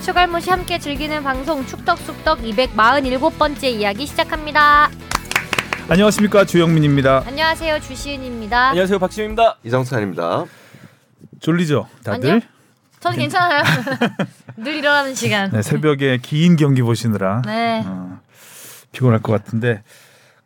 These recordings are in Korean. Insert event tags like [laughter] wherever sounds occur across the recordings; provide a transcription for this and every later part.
추갈못이 함께 즐기는 방송 축덕숙덕 247번째 이야기 시작합니다. 안녕하십니까 주영민입니다. 안녕하세요 주시은입니다. 안녕하세요 박지민입니다. 이정찬입니다. 졸리죠 다들? 아니요. 저는 괜찮아요. [laughs] 늘 일어나는 시간. 네, 새벽에 긴 경기 보시느라 네. 어, 피곤할 것 같은데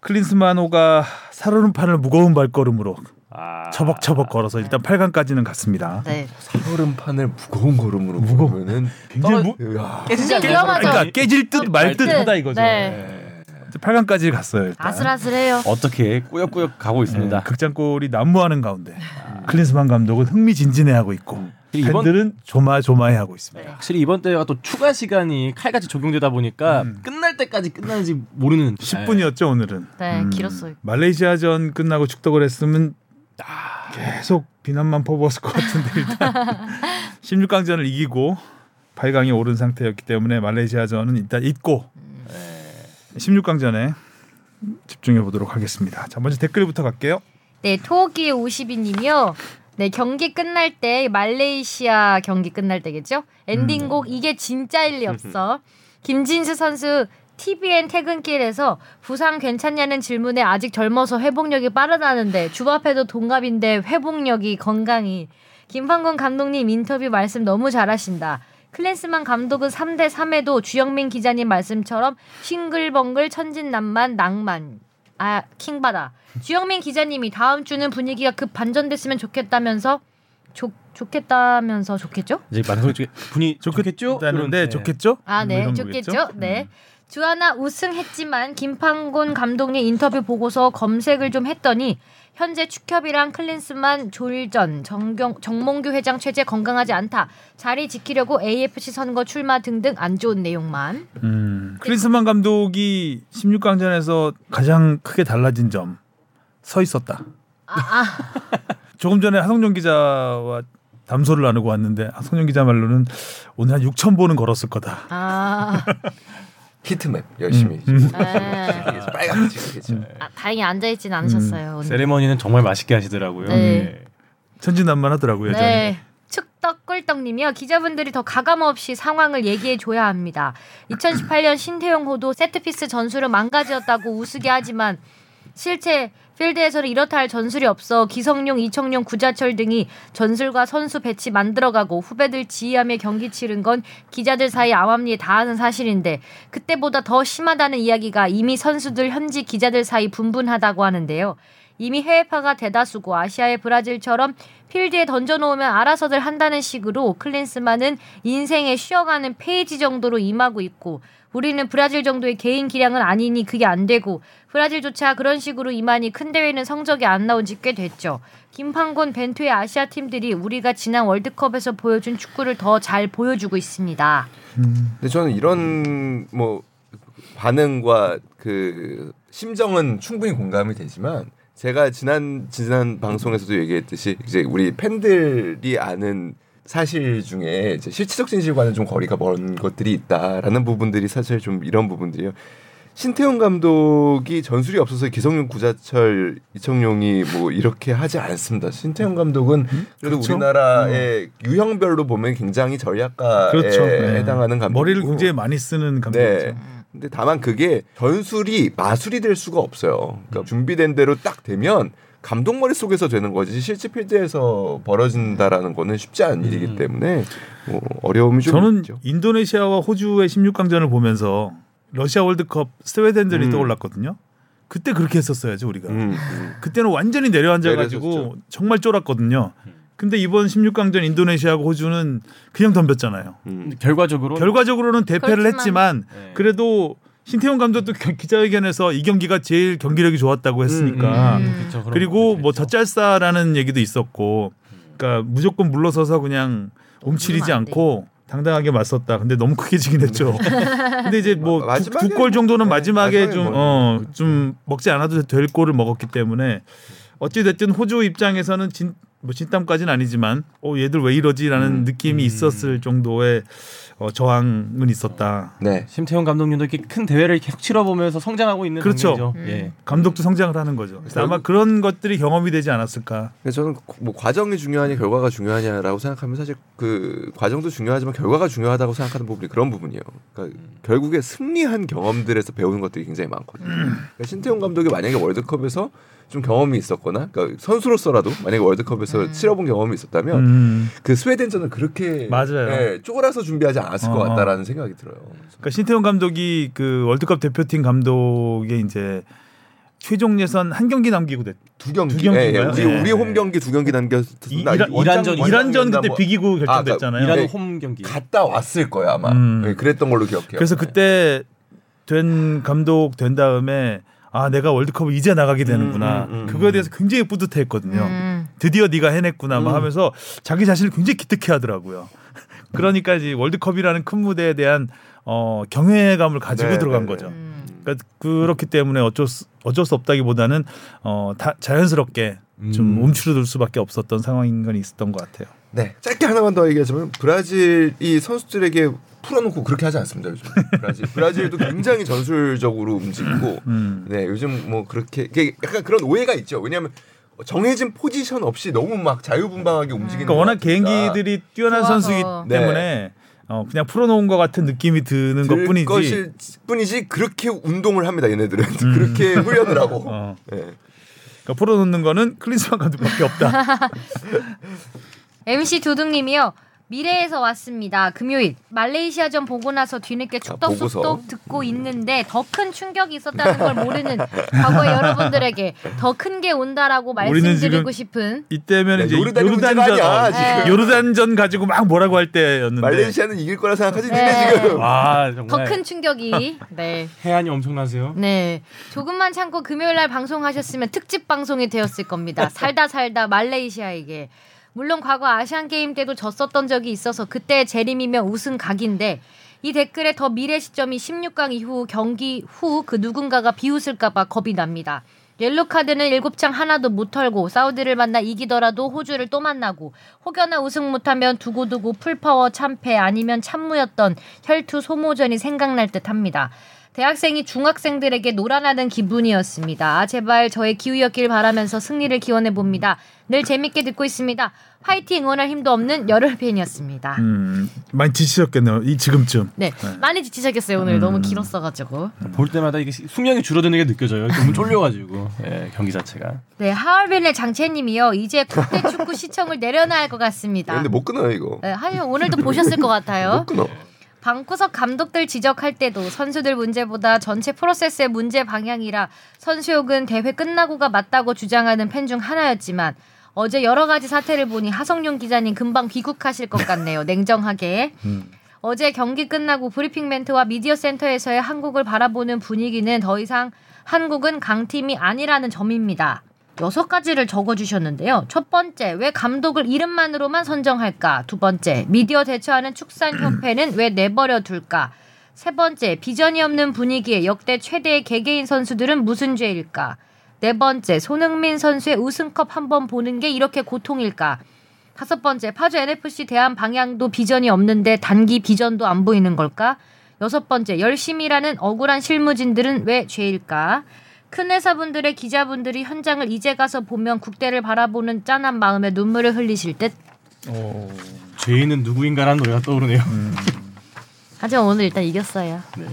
클린스만호가 살얼음판을 무거운 발걸음으로 아, 처벅처벅 걸어서 일단 8강까지는 갔습니다. 네. 살얼음판을 무거운 걸음으로. 무거우면은 굉장히 무, 야, 깨지지 않나요? 위험하죠. 그러니까 깨질 듯 말 듯 하다 이거죠. 네. 8강까지 갔어요. 일단. 아슬아슬해요. 어떻게 꾸역꾸역 가고 있습니다. 네, 극장골이 난무하는 가운데 클린스만 감독은 흥미진진해하고 있고 이번- 팬들은 조마조마해하고 있습니다. 확실히 이번 대회가 또 추가 시간이 칼같이 적용되다 보니까 음. 끝날 때까지 끝나는지 모르는 10분이었죠 오늘은. 네, 길었어요. 말레이시아전 끝나고 축덕을 했으면 계속 비난만 퍼부었을 것 같은데 일단 [laughs] 16강전을 이기고 8강에 오른 상태였기 때문에 말레이시아전은 일단 잊고 16강전에 집중해 보도록 하겠습니다. 자 먼저 댓글부터 갈게요. 네, 토끼 52님이요. 네, 경기 끝날 때 말레이시아 경기 끝날 때겠죠? 엔딩곡 이게 진짜일 리 없어. 김진수 선수 TVN 퇴근길에서 부상 괜찮냐는 질문에 아직 젊어서 회복력이 빠르다는데 주바페도 동갑인데 회복력이 건강이 김판곤 감독님 인터뷰 말씀 너무 잘하신다. 클랜스만 감독은 3대 3에도 주영민 기자님 말씀처럼 싱글벙글 천진난만 낭만 아 킹받아 주영민 기자님이 다음 주는 분위기가 급 반전됐으면 좋겠다면서 좋 좋겠다면서 좋겠죠? 이제 방송 중에 분이 좋겠죠? 네, 좋겠죠? 아, 뭐 네, 이런 좋겠죠. 네. 음. 주하나 우승했지만 김판곤 감독님 인터뷰 보고서 검색을 좀 했더니 현재 축협이랑 클린스만 졸전 정경 정몽규 회장 체제 건강하지 않다 자리 지키려고 AFC 선거 출마 등등 안 좋은 내용만 음, 클린스만 감독이 16강전에서 가장 크게 달라진 점 서 있었다. 아, 아 [laughs] 조금 전에 하성룡 기자와 담소를 나누고 왔는데 하성룡 기자 말로는 오늘 한 6천 보는 걸었을 거다. 아, 히트맵 열심히 음. 네. 빨갛게 찍겠죠. 아 다행히 앉아 있진 않으셨어요. 오늘. 세레머니는 정말 맛있게 하시더라고요. 네. 천진난만하더라고요. 여전히. 네. 축덕 꿀떡님이요. 기자분들이 더 가감 없이 상황을 얘기해 줘야 합니다. 2018년 신태용 호도 세트피스 전술을 망가졌다고 우스게 하지만 실제 필드에서는 이렇다 할 전술이 없어 기성용, 이청용, 구자철 등이 전술과 선수 배치 만들어가고 후배들 지휘하며 경기 치른 건 기자들 사이 암암리에 다 아는 사실인데 그때보다 더 심하다는 이야기가 이미 선수들 현지 기자들 사이 분분하다고 하는데요. 이미 해외파가 대다수고 아시아의 브라질처럼 필드에 던져놓으면 알아서들 한다는 식으로 클린스만은 인생에 쉬어가는 페이지 정도로 임하고 있고 우리는 브라질 정도의 개인 기량은 아니니 그게 안 되고 브라질조차 그런 식으로 임하니 큰 대회는 성적이 안 나온 지 꽤 됐죠. 김판곤 벤투의 아시아 팀들이 우리가 지난 월드컵에서 보여준 축구를 더 잘 보여주고 있습니다. 근데 저는 이런 뭐 반응과 그 심정은 충분히 공감이 되지만 제가 지난 지난 방송에서도 얘기했듯이 이제 우리 팬들이 아는 사실 중에 이제 실체적 진실과는 좀 거리가 먼 것들이 있다라는 부분들이 사실 좀 이런 부분들이요. 신태용 감독이 전술이 없어서 기성용, 구자철, 이청용이 뭐 이렇게 하지 않습니다. 신태용 감독은 그래도 그렇죠. 우리나라의 유형별로 보면 굉장히 전략가에 그렇죠. 네. 해당하는 감독. 머리를 굉장히 많이 쓰는 감독이죠. 네. 근데 다만 그게 전술이 마술이 될 수가 없어요. 그러니까 준비된 대로 딱 되면 감독 머릿속에서 되는 거지 실제 필드에서 벌어진다라는 거는 쉽지 않은 일이기 때문에 뭐 어려움이 좀 저는 있죠. 인도네시아와 호주의 16강전을 보면서 러시아 월드컵 스웨덴들이 음. 떠올랐거든요. 그때 그렇게 했었어야죠 우리가. 음, 음. 그때는 완전히 내려앉아 가지고 내려졌죠. 정말 쫄았거든요. 근데 이번 16강전 인도네시아하고 호주는 그냥 덤볐잖아요. 음. 결과적으로 결과적으로는 대패를 그렇지만- 했지만 네. 그래도 신태용 감독도 겨- 기자회견에서 이 경기가 제일 경기력이 좋았다고 했으니까 음. 그쵸, 그런 그리고 뭐. 젖잘싸라는 얘기도 있었고 그러니까 무조건 물러서서 그냥 움츠리지. 않고 당당하게 맞섰다. 근데 너무 크게 지긴 했죠. [laughs] 근데 이제 뭐 두 골 정도는 네, 마지막에 마지막에 좀 뭐- 어좀 먹지 않아도 될 골을 먹었기 때문에 어찌 됐든 호주 입장에서는 진, 뭐 진땀까지는 아니지만 어 얘들 왜 이러지라는 음. 느낌이 있었을 정도의 어, 저항은 있었다. 네. 심태용 감독님도 이렇게 큰 대회를 계속 치러보면서 성장하고 있는 그렇죠. 단계죠. 음. 예. 감독도 성장을 하는 거죠. 그래서 아마 그런 것들이 경험이 되지 않았을까. 저는 뭐 과정이 중요하냐 결과가 중요하냐라고 생각하면 사실 그 과정도 중요하지만 결과가 중요하다고 생각하는 부분이 그런 부분이에요. 그러니까 결국에 승리한 경험들에서 배우는 것들이 굉장히 많거든요. 그러니까 신태용 감독이 만약에 월드컵에서 좀 경험이 있었거나 그러니까 선수로서라도 만약에 월드컵에서 치러본 경험이 있었다면 음. 그 스웨덴전을 그렇게 맞아요. 예, 쪼그라서 준비하지 않았을 것 어. 같다라는 생각이 들어요. 그러니까 신태용 감독이 그 월드컵 대표팀 감독의 이제 최종 예선 한 경기 남기고 됐. 두 경기, 두 경기인가요? 예, 예. 우리, 예. 우리 홈 경기 두 경기. 이란- 이란전, 이란전 그때 뭐 비기고 아, 결정됐잖아요. 이란 네. 홈 경기. 갔다 왔을 거야 아마. 음. 예, 그랬던 걸로 기억해요. 그래서 네. 그때 된 감독 된 다음에 아 내가 월드컵을 이제 나가게 되는구나. 음, 음, 음, 그거에 음. 대해서 굉장히 뿌듯해했거든요. 음. 드디어 네가 해냈구나 막 음. 하면서 자기 자신을 굉장히 기특해하더라고요. [laughs] 그러니까 이제 월드컵이라는 큰 무대에 대한 어, 경외감을 가지고 네, 들어간 네, 거죠. 음. 그러니까 그렇기 때문에 어쩔 수, 어쩔 수 없다기보다는 어, 다 자연스럽게 좀 음. 움츠러들 수밖에 없었던 상황인 건 있었던 것 같아요. 네 짧게 하나만 더 얘기하자면 브라질이 선수들에게 풀어놓고 그렇게 하지 않습니다 요즘 브라질 [laughs] 브라질도 굉장히 전술적으로 움직이고 음. 네 요즘 뭐 그렇게 이게 약간 그런 오해가 있죠 왜냐하면 정해진 포지션 없이 너무 막 자유분방하게 움직이는 그러니까 워낙 것 개인기들이 뛰어난 좋아서. 선수이기 네. 때문에 어, 그냥 풀어놓은 것 같은 느낌이 드는 들 것뿐이지. 것일 뿐이지 그렇게 운동을 합니다 얘네들은 음. [laughs] 그렇게 훈련을 하고 [laughs] 어. 네. 그러니까 풀어놓는 거는 클린스만 감독밖에 없다. MC 두둥님이요. 미래에서 왔습니다. 금요일 말레이시아전 보고 나서 뒤늦게. 축덕숙덕 듣고 있는데 더 큰 충격이 있었다는 걸 모르는 [laughs] 과거의 여러분들에게 더 큰 게 온다라고 말씀드리고 싶은 이때면 야, 이제 요르단전 어, 지금. 요르단전 가지고 막 뭐라고 할 때였는데. 말레이시아는 이길 거라 생각하지 네. 지금 아더 정말 큰 충격이 네. [laughs] 해안이 엄청나세요. 네. 조금만 참고 금요일 날 방송하셨으면 특집 방송이 되었을 겁니다. 살다 살다 말레이시아에게. 물론 과거 아시안 게임 때도 졌었던 적이 있어서 그때 재림이면 우승 각인데 이 댓글에 더 미래 시점이 16강 이후 경기 후 그 누군가가 비웃을까 봐 겁이 납니다. 옐로 카드는 일곱 장 하나도 못 털고 사우디를 만나 이기더라도 호주를 또 만나고 혹여나 우승 못하면 두고두고 full power 참패 아니면 참무였던 혈투 소모전이 생각날 듯합니다. 대학생이 중학생들에게 놀아나는 기분이었습니다. 아, 제발 저의 기우였길 바라면서 승리를 기원해 봅니다. 늘 재밌게 듣고 있습니다. 화이팅 응원할 힘도 없는 열혈 팬이었습니다. 음, 많이 지치셨겠네요. 이 지금쯤. 네, 많이 지치셨겠어요 오늘 음. 너무 길었어가지고. 볼 때마다 이게 수명이 줄어드는 게 느껴져요. 너무 쫄려가지고 [laughs] 예, 경기 자체가. 네, 하얼빈의 장채님이요. 이제 국대 축구 시청을 내려놔야 할 것 같습니다. 근데 못 끊어요 이거 네, 하지만 오늘도 보셨을 것 같아요. 못 끊어 방구석 감독들 지적할 때도 선수들 문제보다 전체 프로세스의 문제 방향이라 선수 욕은 대회 끝나고가 맞다고 주장하는 팬 중 하나였지만 어제 여러 가지 사태를 보니 하성룡 기자님 금방 귀국하실 것 같네요. 냉정하게. 어제 경기 끝나고 브리핑 멘트와 미디어 센터에서의 한국을 바라보는 분위기는 더 이상 한국은 강팀이 아니라는 점입니다. 여섯 가지를 적어주셨는데요. 첫 번째, 왜 감독을 이름만으로만 선정할까? 두 번째, 미디어 대처하는 축산협회는 왜 내버려 둘까? 세 번째, 비전이 없는 분위기에 역대 최대의 개개인 선수들은 무슨 죄일까? 네 번째, 손흥민 선수의 우승컵 한 번 보는 게 이렇게 고통일까? 다섯 번째, 파주 NFC 대한 방향도 비전이 없는데 단기 비전도 안 보이는 걸까? 여섯 번째, 열심히 일하는 억울한 실무진들은 왜 죄일까? 큰 회사분들의 기자분들이 현장을 이제 가서 보면 국대를 바라보는 짠한 마음에 눈물을 흘리실 듯. 오. 죄인은 누구인가라는 노래가 떠오르네요. [laughs] 하지만 오늘 일단 이겼어요. 네.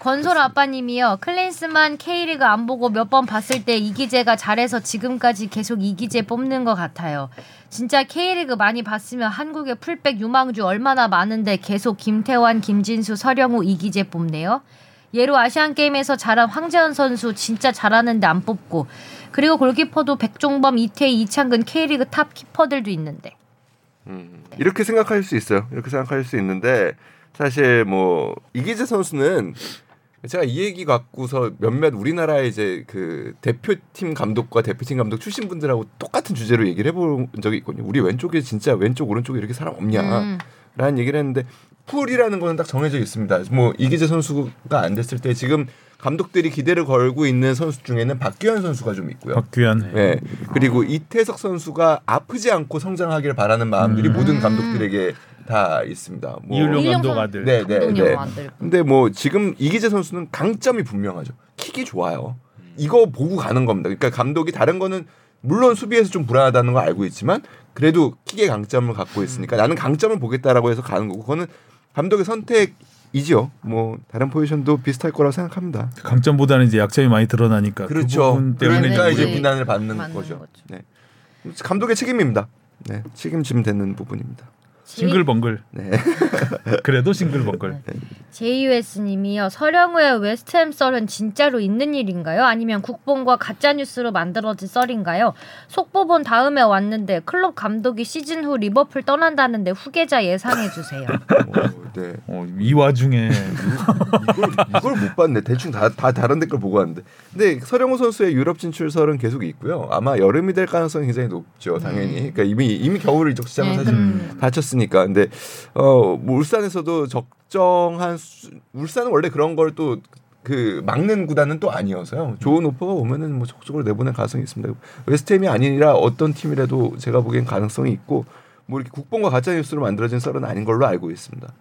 건솔 아빠님이요. 클린스만 K리그 안 보고 몇 번 봤을 때 이기재가 잘해서 지금까지 계속 이기재 뽑는 것 같아요. 진짜 K리그 많이 봤으면 한국의 풀백 유망주 얼마나 많은데 계속 김태환, 김진수, 서령우, 이기재 뽑네요. 예로 아시안 게임에서 잘한 황재현 선수 진짜 잘하는데 안 뽑고 그리고 골키퍼도 백종범, 이태희, 이창근 K리그 top 키퍼들도 있는데. 음, 이렇게 생각할 수 있어요. 이렇게 생각할 수 있는데 사실 뭐 이기재 선수는 제가 이 얘기 갖고서 몇몇 우리나라의 이제 그 대표팀 감독과 대표팀 감독 출신 분들하고 똑같은 주제로 얘기를 해본 적이 있거든요. 우리 왼쪽에 진짜 왼쪽 오른쪽에 이렇게 사람 없냐? 음. 라는 얘기를 했는데 pool이라는 거는 딱 정해져 있습니다. 뭐 이기재 선수가 안 됐을 때 지금 감독들이 기대를 걸고 있는 선수 중에는 박규현 선수가 좀 있고요. 박규현. 네. 그리고 이태석 선수가 아프지 않고 성장하기를 바라는 마음들이 음. 모든 감독들에게 다 있습니다. 뭐 이율용 감독 선- 아들. 네, 네, 네. 아들. 근데 뭐 지금 이기재 선수는 강점이 분명하죠. 킥이 좋아요. 이거 보고 가는 겁니다. 그러니까 감독이 다른 거는 물론 수비에서 좀 불안하다는 거 알고 있지만 그래도 킥의 강점을 갖고 있으니까 나는 강점을 보겠다라고 해서 가는 거고 그거는 감독의 선택이죠. 뭐 다른 포지션도 비슷할 거라고 생각합니다. 강점보다는 이제 약점이 많이 드러나니까 그 그렇죠. 부분 때문에 그러니까 네, 이제 네. 비난을 받는 받는 거죠. 거죠. 네. 감독의 책임입니다. 네, 책임지면 되는 부분입니다. 싱글벙글. 네. [laughs] 그래도 싱글벙글. JUS님이요. 설영우의 웨스트햄 썰은 진짜로 있는 일인가요? 아니면 국뽕과 가짜 뉴스로 만들어진 썰인가요? 속보 본 다음에 왔는데 클럽 감독이 시즌 후 리버풀 떠난다는데 후계자 예상해 주세요. [laughs] 어, 네. 어, 이 와중에 이걸, 이걸 못 봤네. 대충 다, 다 다른 댓글 보고 왔는데. 근데 서령우 선수의 유럽 진출 설은 계속 있고요. 아마 여름이 될 가능성이 굉장히 높죠. 당연히. 그러니까 이미 이미 겨울 이적 시장은 네, 사실 음. 다쳤으니 까. 근데 어, 뭐 울산에서도 적정한 수, 울산은 원래 그런 걸또 그 막는 구단은 또 아니어서요. 좋은 오퍼가 오면은 뭐 적극적으로 내보낼 가능성이 있습니다. 웨스트햄이 아니라 어떤 팀이라도 제가 보기엔 가능성이 있고 뭐 이렇게 국뽕과 가짜 뉴스로 만들어진 썰은 아닌 걸로 알고 있습니다.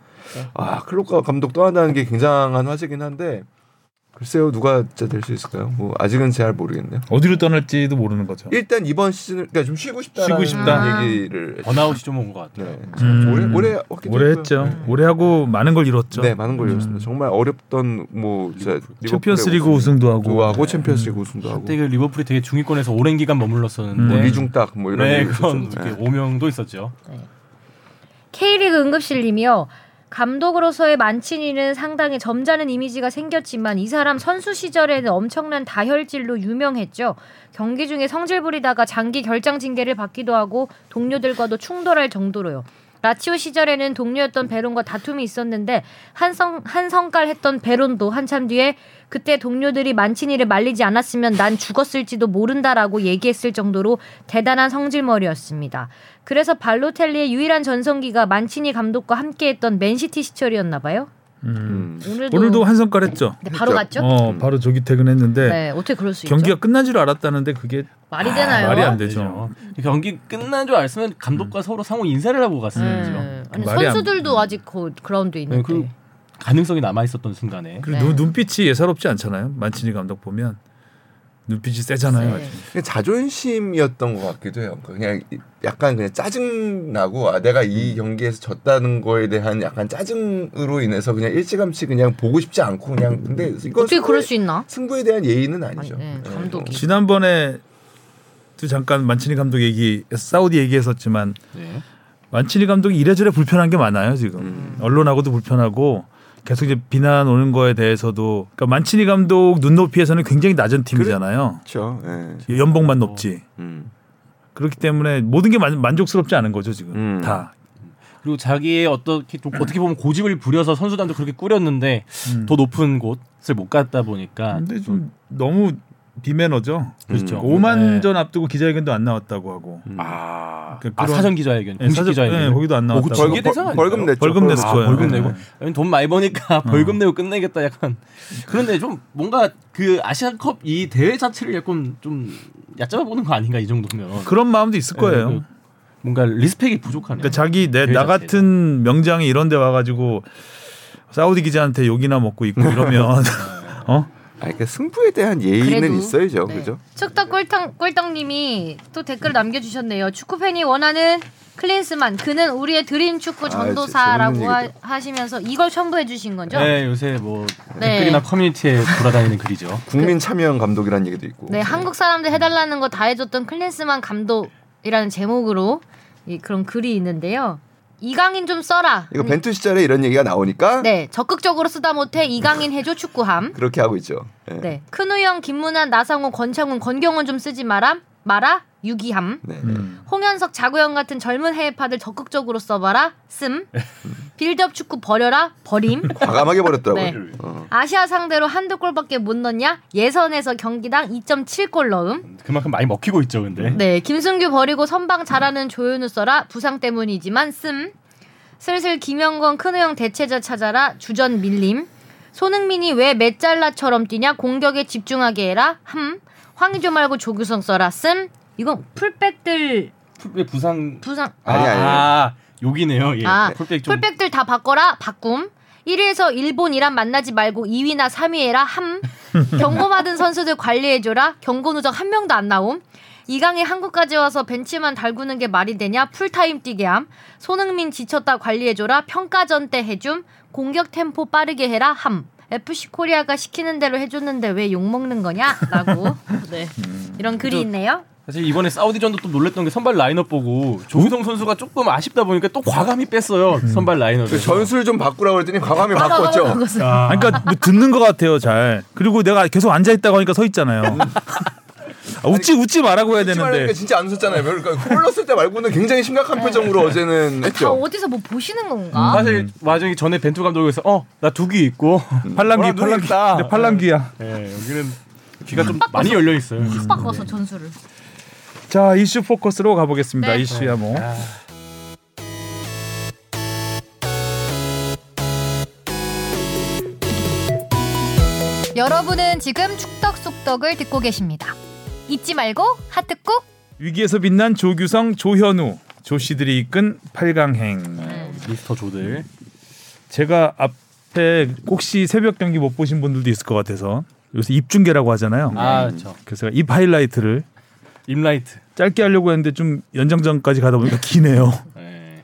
아 클롭과 감독 떠난다는 게 굉장한 화제긴 한데 글쎄요 누가 될 수 있을까요? 뭐 아직은 잘 모르겠네요. 어디로 떠날지도 모르는 거죠. 일단 이번 시즌을 그러니까 좀 쉬고 싶다라는 쉬고 싶다. 얘기를 번아웃이 좀 온 것 같아요. 네. 음. 올해 올해. 오래 했죠. 오래 하고 많은 걸 이뤘죠. 네 많은 걸 이뤘습니다. 정말 어렵던 뭐 챔피언스리그 우승도 하고. 하고 챔피언스리그 우승도 하고 그때 그 리버풀이 되게 중위권에서 오랜 기간 머물렀었는데 음, 뭐 리중딱 뭐 이런 네 그런 네. 오명도 있었죠. K리그 응급실님이요. 감독으로서의 만친이는 상당히 점잖은 이미지가 생겼지만 이 사람 선수 시절에는 엄청난 다혈질로 유명했죠. 경기 중에 성질 부리다가 장기 결장 징계를 받기도 하고 동료들과도 충돌할 정도로요. 라치오 시절에는 동료였던 베론과 다툼이 있었는데 한성 한성깔 했던 베론도 한참 뒤에 그때 동료들이 만치니를 말리지 않았으면 난 죽었을지도 모른다라고 얘기했을 정도로 대단한 성질머리였습니다. 그래서 발로텔리의 유일한 전성기가 만치니 감독과 함께했던 맨시티 시절이었나 봐요. 음. 음. 오늘도 오늘도 한성 깔 했죠. 네, 바로 했죠. 갔죠? 어, 음. 바로 조기 퇴근했는데 네, 어떻게 그럴 수 경기가 있죠? 끝난 줄 알았다는데 그게 말이 되나요? 말이 안 되죠. 경기 끝난 줄 알았으면 감독과 서로 상호 인사를 하고 갔어야죠. 네. 아니, 말이 안- 선수들도 아직 그 그라운드에 네, 있는데. 그 가능성이 남아 있었던 순간에 그리고 네. 눈- 눈빛이 예사롭지 않잖아요. 만치니 감독 보면 눈빛이 세잖아요. 네. 자존심이었던 것 같기도 해요. 그냥 약간 그냥 짜증 나고 아, 내가 이 경기에서 졌다는 거에 대한 약간 짜증으로 인해서 그냥 일찌감치 그냥 보고 싶지 않고 그냥 근데 이건 어떻게 그럴 승부에- 수 있나? 승부에 대한 예의는 아니죠. 아니, 네, 감독이. 지난번에 또 잠깐 만치니 감독 얘기 사우디 얘기했었지만 네. 만치니 감독이 이래저래 불편한 게 많아요 지금 음. 언론하고도 불편하고 계속 이제 비난 오는 거에 대해서도 그러니까 만치니 감독 눈높이에서는 굉장히 낮은 팀이잖아요 그렇죠. 예. 연봉만 높지 음. 그렇기 때문에 모든 게 만, 만족스럽지 않은 거죠 지금 음. 다 그리고 자기의 어떻게 좀 어떻게 보면 고집을 부려서 선수단도 그렇게 꾸렸는데 음. 더 높은 곳을 못 갔다 보니까 근데 좀 너무 비매너죠 그렇죠. 음. 5만 네. 전 앞두고 기자회견도 안 나왔다고 하고 음. 아, 그아 그런- 사전 기자회견, 네, 공식 사전- 기자회견. 네, 거기도 안 어, 그 나왔다고. 징계 대상 벌- 아닌가요? 벌금 냈죠. 벌금 냈을 아, 거예요. 벌금 네. 내고 아니, 돈 많이 버니까 벌금 내고 끝내겠다 약간 그런데 좀 뭔가 그 아시안컵 이 대회 자체를 약간 좀 얕잡아 보는 거 아닌가 이 정도면 그런 마음도 있을 거예요 네, 그 뭔가 리스펙이 부족하네요. 그러니까 자기 내 나. 같은 명장이 이런 데 와가지고 사우디 기자한테 욕이나 먹고 있고 이러면 [laughs] 어 아, 그러니까 승부에 대한 예의는 그래도. 있어야죠. 네. 그죠? 축덕 꿀떡 꿀떡님이 또 댓글 남겨주셨네요. 축구 팬이 원하는 클린스만 그는 우리의 드림 축구 아, 전도사라고 재밌는 하. 하시면서 이걸 첨부해 주신 거죠? 네 요새 뭐 네. 댓글이나 커뮤니티에 돌아다니는 글이죠. [laughs] 국민 참여형 감독이라는 얘기도 있고. 네, 한국 사람들 해달라는 거 다 해줬던 클린스만 감독이라는 제목으로 이, 그런 글이 있는데요. 이강인 좀 써라. 이거 벤투 시절에 이런 얘기가 나오니까 네, 적극적으로 쓰다 못해 이강인 해줘 축구함. 그렇게 하고 있죠. 예. 네, 큰우영, 김문환, 나상호, 권창훈, 권경원 좀 쓰지 마라. 마라. 유기함. 네. 음. 홍현석, 자구영 같은 젊은 해외파들 적극적으로 써봐라. 씀. 빌드업 축구 버려라. 버림. [laughs] 과감하게 버렸더라고요. 네. 어. 아시아 상대로 한두 골밖에 못 넣냐? 예선에서 경기당 2.7골 넣음. 그만큼 많이 먹히고 있죠, 근데. 네, 김승규 버리고 선방 잘하는 조현우 써라. 부상 때문이지만 씀. 슬슬 김영권 큰우영 대체자 찾아라. 주전 밀림. 손흥민이 왜 mezzala처럼 뛰냐? 공격에 집중하게 해라. 함. 황의조 말고 조규성 써라. 씀. 이건 풀백들 풀백 부상 부상 아니, 아니. 아, 여기네요. 예. 아, 풀백 좀 풀백들 다 바꿔라. 바꿈. 1위에서 일본, 이란 만나지 말고 2위나 3위 해라. 함. [laughs] 경고받은 선수들 관리해줘라. 경고 누적 한 명도 안 나옴. 이강인 한국까지 와서 벤치만 달구는 게 말이 되냐? 풀타임 뛰게 함. 손흥민 지쳤다 관리해줘라. 평가전 때 해줌. 공격 템포 빠르게 해라. 함. FC 코리아가 시키는 대로 해줬는데 왜 욕먹는 거냐? 라고. [laughs] 네. 이런 글이 있네요. 사실 이번에 사우디전도 또 놀랬던 게 선발 라인업 보고 조규성 선수가 조금 아쉽다 보니까 또 과감히 뺐어요 선발 라인업을. 그 전술 좀 바꾸라고 그랬더니 과감히 바꿨죠. 아, 그러니까 뭐 듣는 것 같아요, 잘. 그리고 내가 계속 앉아 있다고 하니까 서 있잖아요. [laughs] 아, 웃지 웃지 말라고 해야 웃지 되는데. 진짜 안 웃었잖아요. 그러니까 골 넣었을 때 말고는 굉장히 심각한 표정으로 어제는 다 했죠. 어디서 뭐 보시는 건가? 사실 와중에 전에 벤투 감독에서 어나 두 귀 있고 팔랑귀 팔랑귀. 네, 팔랑귀야. 예, 여기는 귀가 좀 많이 열려 있어요. 확 바꿔서 전술을. 자 이슈 포커스로 가보겠습니다. 네. 이슈야 뭐. 아, 여러분은 지금 축덕 속덕을 듣고 계십니다. 잊지 말고 하트 꾹. 위기에서 빛난 조규성, 조현우, 조씨들이 이끈 8강행. 미스터 조들. 제가 앞에 혹시 새벽 경기 못 보신 분들도 있을 것 같아서 요새 입중계라고 하잖아요. 아, 저 그래서 입 하이라이트를 임라이트. 짧게 하려고 했는데 좀 연장전까지 가다 보니까 기네요. 예.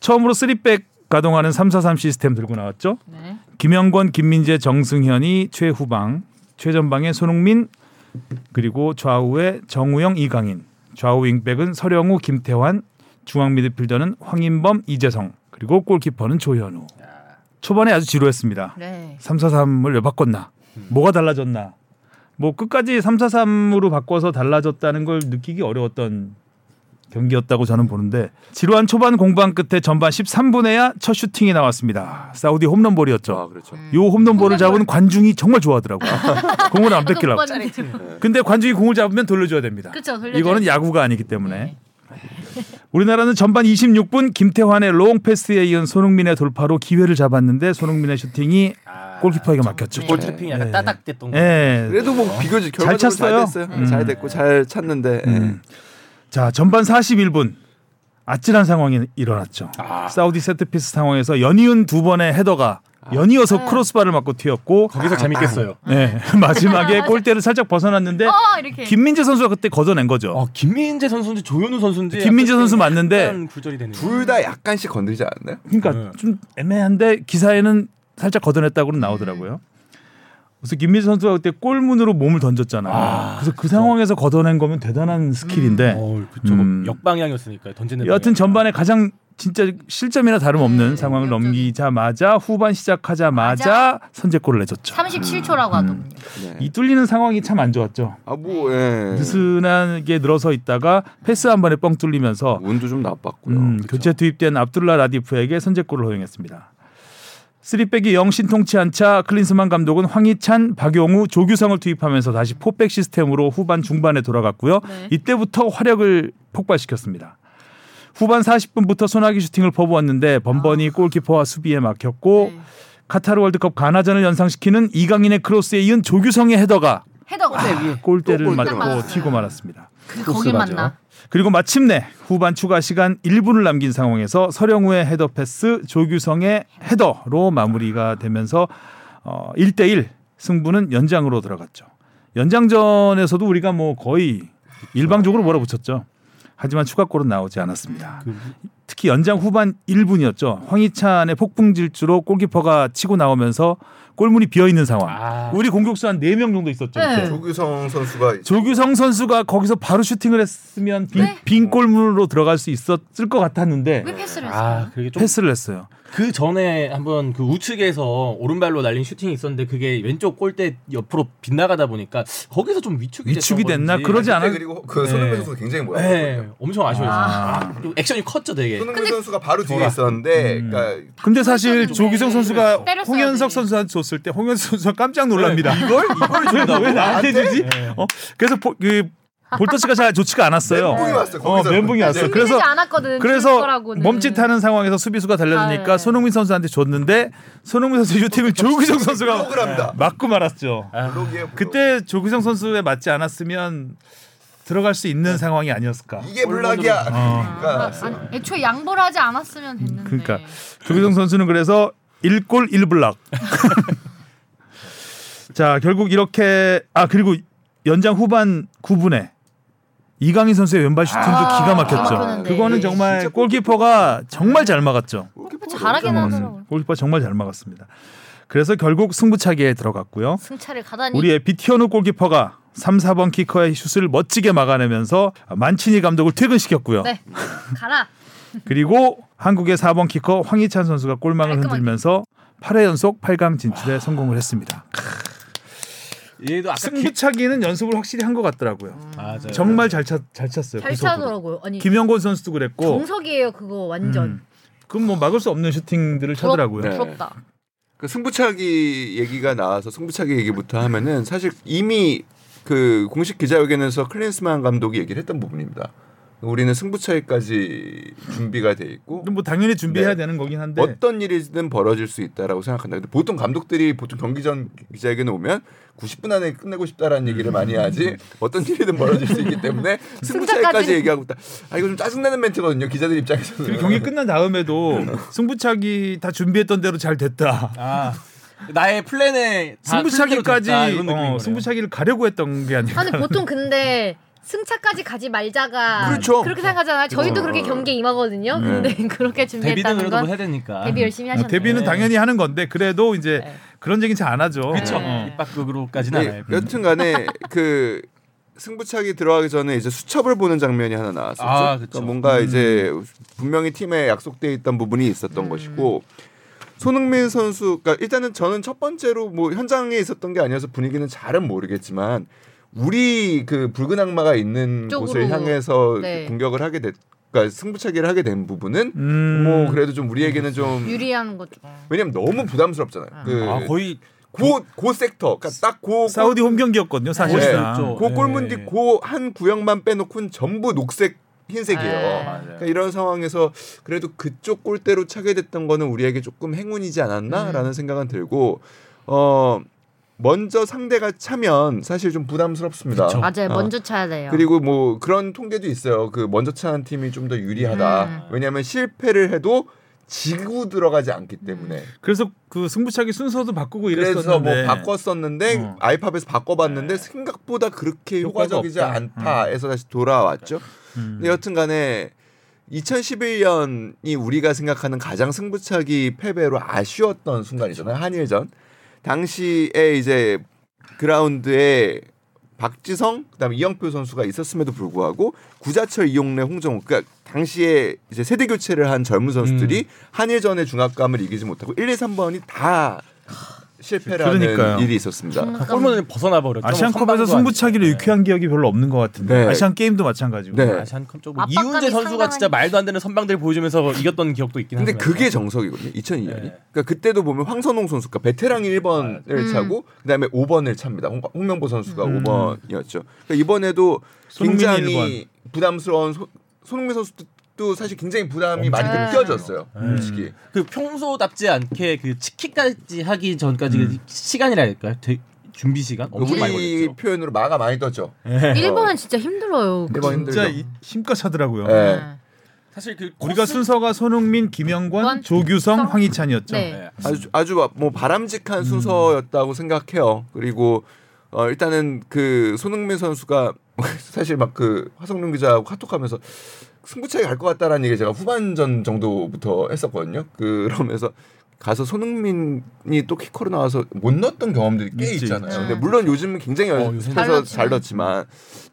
처음으로 3백 가동하는 343 시스템 들고 나왔죠. 네. 김영권, 김민재, 정승현이 최후방, 최전방에 손흥민 그리고 좌우에 정우영, 이강인, 좌우 윙백은 서령우, 김태환, 중앙 미드필더는 황인범, 이재성 그리고 골키퍼는 조현우. 초반에 아주 지루했습니다. 네. 343을 왜 바꿨나? 뭐가 달라졌나? 뭐 끝까지 343으로 바꿔서 달라졌다는 걸 느끼기 어려웠던 경기였다고 저는 보는데 지루한 초반 공방 끝에 전반 13분에야 첫 슈팅이 나왔습니다. 사우디 홈런볼이었죠. 아 그렇죠. 요 홈런볼을 잡은 관중이 정말 좋아하더라고요. [laughs] 공을 안 뺏기려고. 근데 관중이 공을 잡으면 돌려줘야 됩니다. 그쵸, 돌려줘야지. 이거는 야구가 아니기 때문에. 네. [laughs] 우리나라는 전반 26분 김태환의 롱 패스에 이은 손흥민의 돌파로 기회를 잡았는데 손흥민의 슈팅이 아, 골키퍼에게 막혔죠. 볼 트래핑이 약간 네. 따닥 됐던 거. 예. 그래도 뭐 비교적 결과적으로 잘, 찼어요. 됐어요. 음. 잘 됐고 잘 찼는데 예. 음. 자 전반 41분 아찔한 상황이 일어났죠. 아. 사우디 세트피스 상황에서 연이은 두 번의 헤더가 연이어서 크로스바를 맞고 튀었고 거기서 재밌겠어요. 네, [laughs] 마지막에 [laughs] 골대를 살짝 벗어났는데 어. 김민재 선수가 그때 걷어낸 거죠. 어, 김민재 선수인지 조현우 선수인지 김민재 선수 맞는데. 둘 다 약간씩 건드리지 않았나요? 그러니까 네. 좀 애매한데 기사에는 살짝 걷어냈다고는 나오더라고요. 그래서 김민재 선수가 그때 골문으로 몸을 던졌잖아요. 아, 그래서 그 상황에서 걷어낸 거면 대단한 스킬인데 어, 그쵸. 음. 역방향이었으니까 던지는. 여하튼 방향이. 전반에 가장 진짜 실점이나 다름없는 네, 상황을 역전. 넘기자마자 후반 시작하자마자 맞아. 선제골을 내줬죠. 37초라고 하더군요. 네. 이 뚫리는 상황이 참 안 좋았죠. 아 뭐 예. 느슨하게 늘어서 있다가 패스 한 번에 뻥 뚫리면서 운도 좀 나빴고요. 음, 그쵸? 교체 투입된 압둘라 라디프에게 선제골을 허용했습니다. 쓰리백이 영 신통치 않자 클린스만 감독은 황희찬, 박용우, 조규성을 투입하면서 다시 포백 시스템으로 후반 중반에 돌아갔고요. 네. 이때부터 화력을 폭발시켰습니다. 후반 40분부터 소나기 슈팅을 퍼부었는데 번번이 골키퍼와 수비에 막혔고 네. 카타르 월드컵 가나전을 연상시키는 이강인의 크로스에 이은 조규성의 헤더가 헤더가 골대를 또 골대 맞고 맞았어요. 튀고 말았습니다. 그 거기. 맞나? 그리고 마침내 후반 추가 시간 1분을 남긴 상황에서 서령우의 헤더 패스, 조규성의 헤더로 마무리가 되면서 어, 1대1 승부는 연장으로 들어갔죠. 연장전에서도 우리가 뭐 거의 일방적으로 몰아붙였죠. 하지만 추가골은 나오지 않았습니다. 그 특히 연장 후반 1분이었죠. 황희찬의 폭풍 질주로 골키퍼가 치고 나오면서 골문이 비어 있는 상황. 아. 우리 공격수 한 4명 정도 있었죠. 네. 조규성 선수가 조규성 선수가 거기서 바로 슈팅을 했으면 빈, 네. 빈 골문으로 들어갈 수 있었을 것 같았는데 왜 패스를 했어요? 아, 그게 좀 패스를 했어요. 그 전에 한번 그 우측에서 오른발로 날린 슈팅이 있었는데 그게 왼쪽 골대 옆으로 빗나가다 보니까 거기서 좀 위축이 위축이 됐나? 건지. 그러지 않아? 그리고 그 네. 손흥민 선수가 굉장히 뭐라고 네, 엄청 아쉬워했어요. 아. 아, 액션이 컸죠, 되게. 손흥민 선수가 바로 뒤에 돌아. 있었는데 음. 그러니까 근데 사실 좀 조규성 선수가 홍현석 돼. 선수한테 줬을 때 홍현석 선수가 깜짝 놀랍니다. 이걸 이걸 [laughs] 준다고? 왜 나한테 주지? 네. 어? 그래서 포- 그 볼터치가 잘 좋지가 않았어요. 멘붕이 왔어, 어, 거기서. 멘붕이 왔어. 네. 그래서 흔들리지 않았거든. 줄 그래서. 멈칫하는 상황에서 수비수가 달려드니까 아, 네. 손흥민 선수한테 줬는데 손흥민 선수 슈팅을 [laughs] 조규성 선수가. 맞고 말았죠. 블록이에요, 블록. 그때 조규성 선수에 맞지 않았으면 들어갈 수 있는 상황이 아니었을까. 이게 블락이야. 어. 그러니까 아니, 애초에 양보를 하지 않았으면 됐는데. 그러니까 조규성 선수는 그래서 1골 1블락. [laughs] 자, 결국 이렇게 아 그리고 연장 후반 9분에 이강인 선수의 왼발 슈팅도 아, 기가 막혔죠. 막혔는데. 그거는 정말 진짜 골키퍼가 정말 잘 막았죠. 잘하긴 음, 하더라고요. 골키퍼 정말 잘 막았습니다. 그래서 결국 승부차기에 들어갔고요. 승차를 가다니. 우리의 비티오누 골키퍼가 3, 4번 키커의 슛을 멋지게 막아내면서 만치니 감독을 퇴근시켰고요. 네. 가라. [laughs] 그리고 한국의 4번 키커 황희찬 선수가 골망을 깔끔하게. 흔들면서 8회 연속 8강 진출에 성공을 했습니다. 얘도 아까 기... 승부차기는 연습을 확실히 한 것 같더라고요. 맞아요. 정말 잘, 차, 잘 찼어요. 잘 구석으로. 차더라고요. 아니 김영곤 선수도 그랬고 정석이에요 그거 완전. 음, 그건 뭐 막을 수 없는 슈팅들을 차더라고요. 네. 부럽다. 그 승부차기 얘기가 나와서 승부차기 얘기부터 하면은 사실 이미 그 공식 기자회견에서 클린스만 감독이 얘기를 했던 부분입니다. 우리는 승부차기까지 준비가 돼 있고 뭐 당연히 준비해야 네. 되는 거긴 한데 어떤 일이든 벌어질 수 있다라고 생각한다. 근데 보통 감독들이 보통 경기 전 기자회견에 오면 90분 안에 끝내고 싶다라는 얘기를 많이 하지 어떤 일이든 벌어질 수 있기 때문에 승부차기까지. 얘기하고 있다. 아 이거 좀 짜증나는 멘트거든요. 기자들 입장에서는. 그리고 경기 끝난 다음에도 승부차기 다 준비했던 대로 잘 됐다. 아 나의 플랜에 다 승부차기까지 어. 승부차기를 가려고 했던 게 아니라 아니 보통 근데 승차까지 가지 말자가 그렇죠. 렇게 생각하잖아요. 저희도 어. 그렇게 경기에 임하거든요. 네. 근데 [laughs] 그렇게 준비했다는 건 해야 되니까. 데뷔 열심히 하셨네요. 어, 데뷔는 네. 당연히 하는 건데 그래도 이제 네. 그런 얘기는 잘 안 하죠. 그렇죠. 어. 입박극으로까지는 네, 안 해요. 여튼간에 그 승부차기 들어가기 전에 이제 수첩을 보는 장면이 하나 나왔었죠. 아, 그쵸. 그러니까 뭔가 음. 이제 분명히 팀에 약속돼 있던 부분이 있었던 음. 것이고 손흥민 선수, 그러니까 일단은 저는 첫 번째로 뭐 현장에 있었던 게 아니어서 분위기는 잘은 모르겠지만 우리 그 붉은 악마가 있는 쪽으로. 곳을 향해서 네. 공격을 하게 됐, 그러니까 승부차기를 하게 된 부분은 음. 뭐 그래도 좀 우리에게는 좀 유리한 거죠. 왜냐면 너무 부담스럽잖아요. 그아 거의 고, 고 섹터, 그러니까 딱고 사우디 홈 경기였거든요, 사실상. 그렇죠. 그 네. 골문 뒤 고한 구역만 빼놓고는 전부 녹색 흰색이에요. 네. 그러니까 이런 상황에서 그래도 그쪽 골대로 차게 됐던 거는 우리에게 조금 행운이지 않았나라는 음. 생각은 들고 어 먼저 상대가 차면 사실 좀 부담스럽습니다. 그쵸. 맞아요. 어. 먼저 차야 돼요. 그리고 뭐 그런 통계도 있어요. 그 먼저 차는 팀이 좀 더 유리하다. 음. 왜냐하면 실패를 해도 지고 들어가지 않기 때문에. 그래서 그 승부차기 순서도 바꾸고 그래서 뭐 이랬었는데 바꿨었는데 어. 알파벳 바꿔봤는데 생각보다 그렇게 효과적이지 없다. 않다 해서 다시 돌아왔죠. 음. 근데 여튼간에 2011년이 우리가 생각하는 가장 승부차기 패배로 아쉬웠던 순간이잖아요 한일전 당시에 이제 그라운드에 박지성 그다음에 이영표 선수가 있었음에도 불구하고 구자철 이용래 홍정호 그러니까 당시에 이제 세대 교체를 한 젊은 선수들이 음. 한일전의 중압감을 이기지 못하고 1, 2, 3번이 다 실패를 그러니까요. 일이 있었습니다. 중압감. 골문을 벗어나 버렸죠. 아시안컵에서 승부차기를. 유쾌한 기억이 별로 없는 것 같은데 네. 아시안 게임도 마찬가지고 네. 아시안컵 압박감이 이훈재 선수가 진짜 상당하니- 말도 안 되는 선방들 보여주면서 이겼던 기억도 있긴 하지만. 그게 정석이거든요. 2002년이. 네. 그러니까 그때도 보면 황선홍 선수가 베테랑이 1번을 음. 차고 그다음에 5번을 찹니다. 홍, 홍명보 선수가 음. 5번이었죠. 그러니까 이번에도 굉장히 부담스러운 소, 손흥민 선수도 사실 굉장히 부담이 많이 엄청 느껴졌어요. 음. 솔직히. 그 평소답지 않게 그 치킨까지 하기 전까지 음. 그 시간이라 할까요? 되게 준비 시간 엄청 많이 우리 걸렸죠. 표현으로 마가 많이 떴죠. 일본은 진짜 힘들어요. 일본 진짜 힘들죠. 이- 힘껏 차더라고요. 네. 네. 사실 그 우리가 코스- 순서가 손흥민, 김영권, 권, 조규성, 성. 황희찬이었죠. 네. 네. 아주 아주 뭐 바람직한 순서였다고 생각해요. 그리고 어 일단은 그 손흥민 선수가 [laughs] 사실 막 그 화성룡 기자하고 카톡하면서 승부차기 갈 것 같다라는 얘기 제가 후반전 정도부터 했었거든요. 그러면서 가서 손흥민이 또 키커로 나와서 못 넣었던 경험들이 꽤 있지, 있잖아요. 근데 물론 요즘은 굉장히 어, 연습해서 요새 잘. 넣지만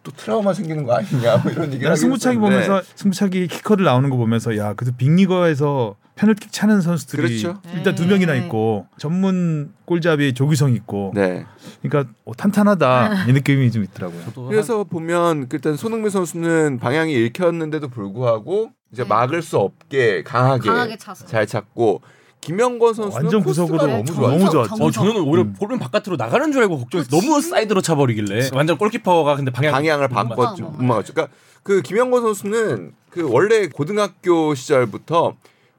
또 트라우마 생기는 거 아니냐 뭐 이런 얘기를 난 승부차기 했었는데 보면서 승부차기 키커를 나오는 거 보면서 야 그래도 빅리거에서 페널틱 차는 선수들이 그렇죠. 일단 두 네. 명이나 있고 전문 골잡이 조규성 있고 네. 그러니까 어, 탄탄하다 이 느낌이 좀 있더라고요. 그래서 보면 일단 손흥민 선수는 방향이 읽혔는데도 불구하고 이제 네. 막을 수 없게 강하게, 강하게. 잘 찼고 김영권 선수는 완전 구석으로 너무 네, 좋아요. 너무 좋았죠. 어 저는 오히려 음. 보면 바깥으로 나가는 줄 알고 그치? 너무 사이드로 차버리길래 완전 골키퍼가 근데 방향 방향을 못 바꿨죠. 못 막았죠. 그러니까 그 김영권 선수는 그 원래 고등학교 시절부터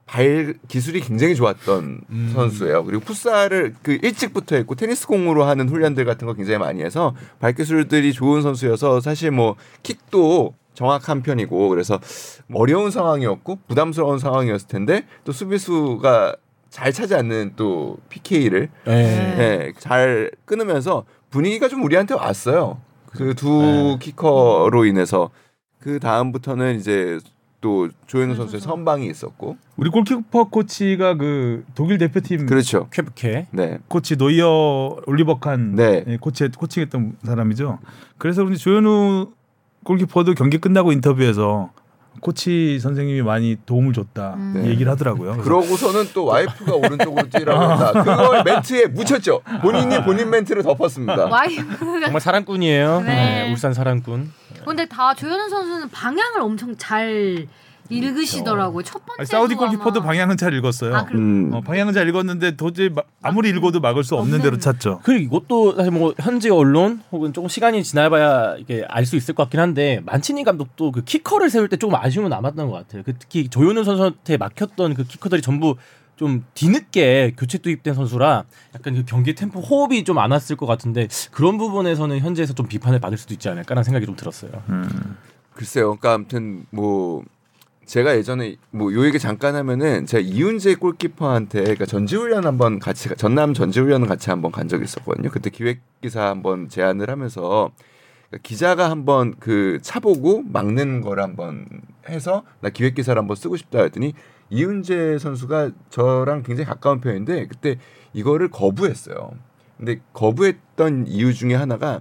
발 기술이 굉장히 좋았던 음. 선수예요. 그리고 풋살을 그 일찍부터 했고 테니스 공으로 하는 훈련들 같은 거 굉장히 많이 해서 발 기술들이 좋은 선수여서 사실 뭐 킥도 정확한 편이고 그래서 어려운 상황이었고 부담스러운 상황이었을 텐데 또 수비수가 잘 차지 않는 또 PK를 예. 예, 잘 끊으면서 분위기가 좀 우리한테 왔어요. 그두 네. 키커로 인해서 그 다음부터는 이제 또 조현우 선수의 선수. 선방이 있었고 우리 골키퍼 코치가 그 독일 대표팀 그렇죠. 쾨프케. 네. 코치 노이어 올리버칸 네. 예, 코치 코칭했던 사람이죠. 그래서 그런지 조현우 골키퍼도 경기 끝나고 인터뷰에서 코치 선생님이 많이 도움을 줬다 음. 얘기를 하더라고요. 그래서 그러고서는 또 와이프가 오른쪽으로 뛰라고 한다. [laughs] 그걸 멘트에 묻혔죠. 본인이 본인 멘트를 덮었습니다. 와이프가 정말 사랑꾼이에요. 네. 네, 울산 사랑꾼. 근데 다 조현우 선수는 방향을 엄청 잘 읽으시더라고요. 첫 번째 아니, 사우디 골키퍼도 방향은 잘 읽었어요. 아? 음. 어, 방향은 잘 읽었는데 도저히 마- 아무리 읽어도 막을 수 없는 없는. 대로 찼죠. 그리고 이것도 사실 뭐 현지 언론 혹은 조금 시간이 지나봐야 이게 알 수 있을 것 같긴 한데 만치니 감독도 그 키커를 세울 때 조금 아쉬움은 남았던 것 같아요. 그 특히 조현우 선수한테 막혔던 그 키커들이 전부 좀 뒤늦게 교체 투입된 선수라 약간 그 경기 템포 호흡이 좀 안 왔을 것 같은데 그런 부분에서는 현지에서 좀 비판을 받을 수도 있지 않을까라는 생각이 좀 들었어요. 글쎄요. 그러니까 아무튼 뭐 제가 예전에 뭐 요 얘기 잠깐 하면은 제가 이윤재 골키퍼한테 그러니까 전지훈련 한번 같이 가- 전남 전지훈련을 같이 한번 간 적이 있었거든요. 그때 기획 기사 한번 제안을 하면서 그러니까 기자가 한번 그 차보고 막는 걸 한번 해서 나 기획 기사를 한번 쓰고 싶다 했더니 이윤재 선수가 저랑 굉장히 가까운 편인데 그때 이거를 거부했어요. 근데 거부했던 이유 중에 하나가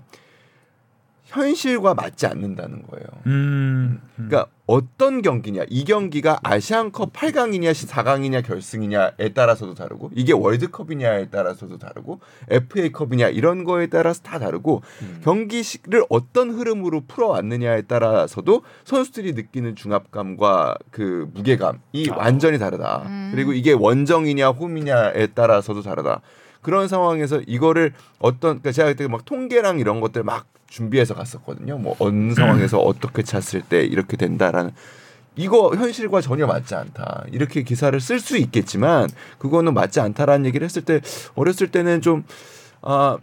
현실과 맞지 않는다는 거예요. 음, 음. 그러니까 어떤 경기냐 이 경기가 아시안컵 8강이냐 4강이냐 결승이냐에 따라서도 다르고 이게 월드컵이냐에 따라서도 다르고 FA컵이냐 이런 거에 따라서 다 다르고 음. 경기를 어떤 흐름으로 풀어왔느냐에 따라서도 선수들이 느끼는 중압감과 그 무게감이 아. 완전히 다르다. 음. 그리고 이게 원정이냐 홈이냐에 따라서도 다르다. 그런 상황에서 이거를 어떤 그러니까 제가 그때 막 통계랑 이런 것들 막 준비해서 갔었거든요. 뭐 어느 상황에서 어떻게 찼을 때 이렇게 된다라는 이거 현실과 전혀 맞지 않다. 이렇게 기사를 쓸 수 있겠지만 그거는 맞지 않다라는 얘기를 했을 때 어렸을 때는 좀 아,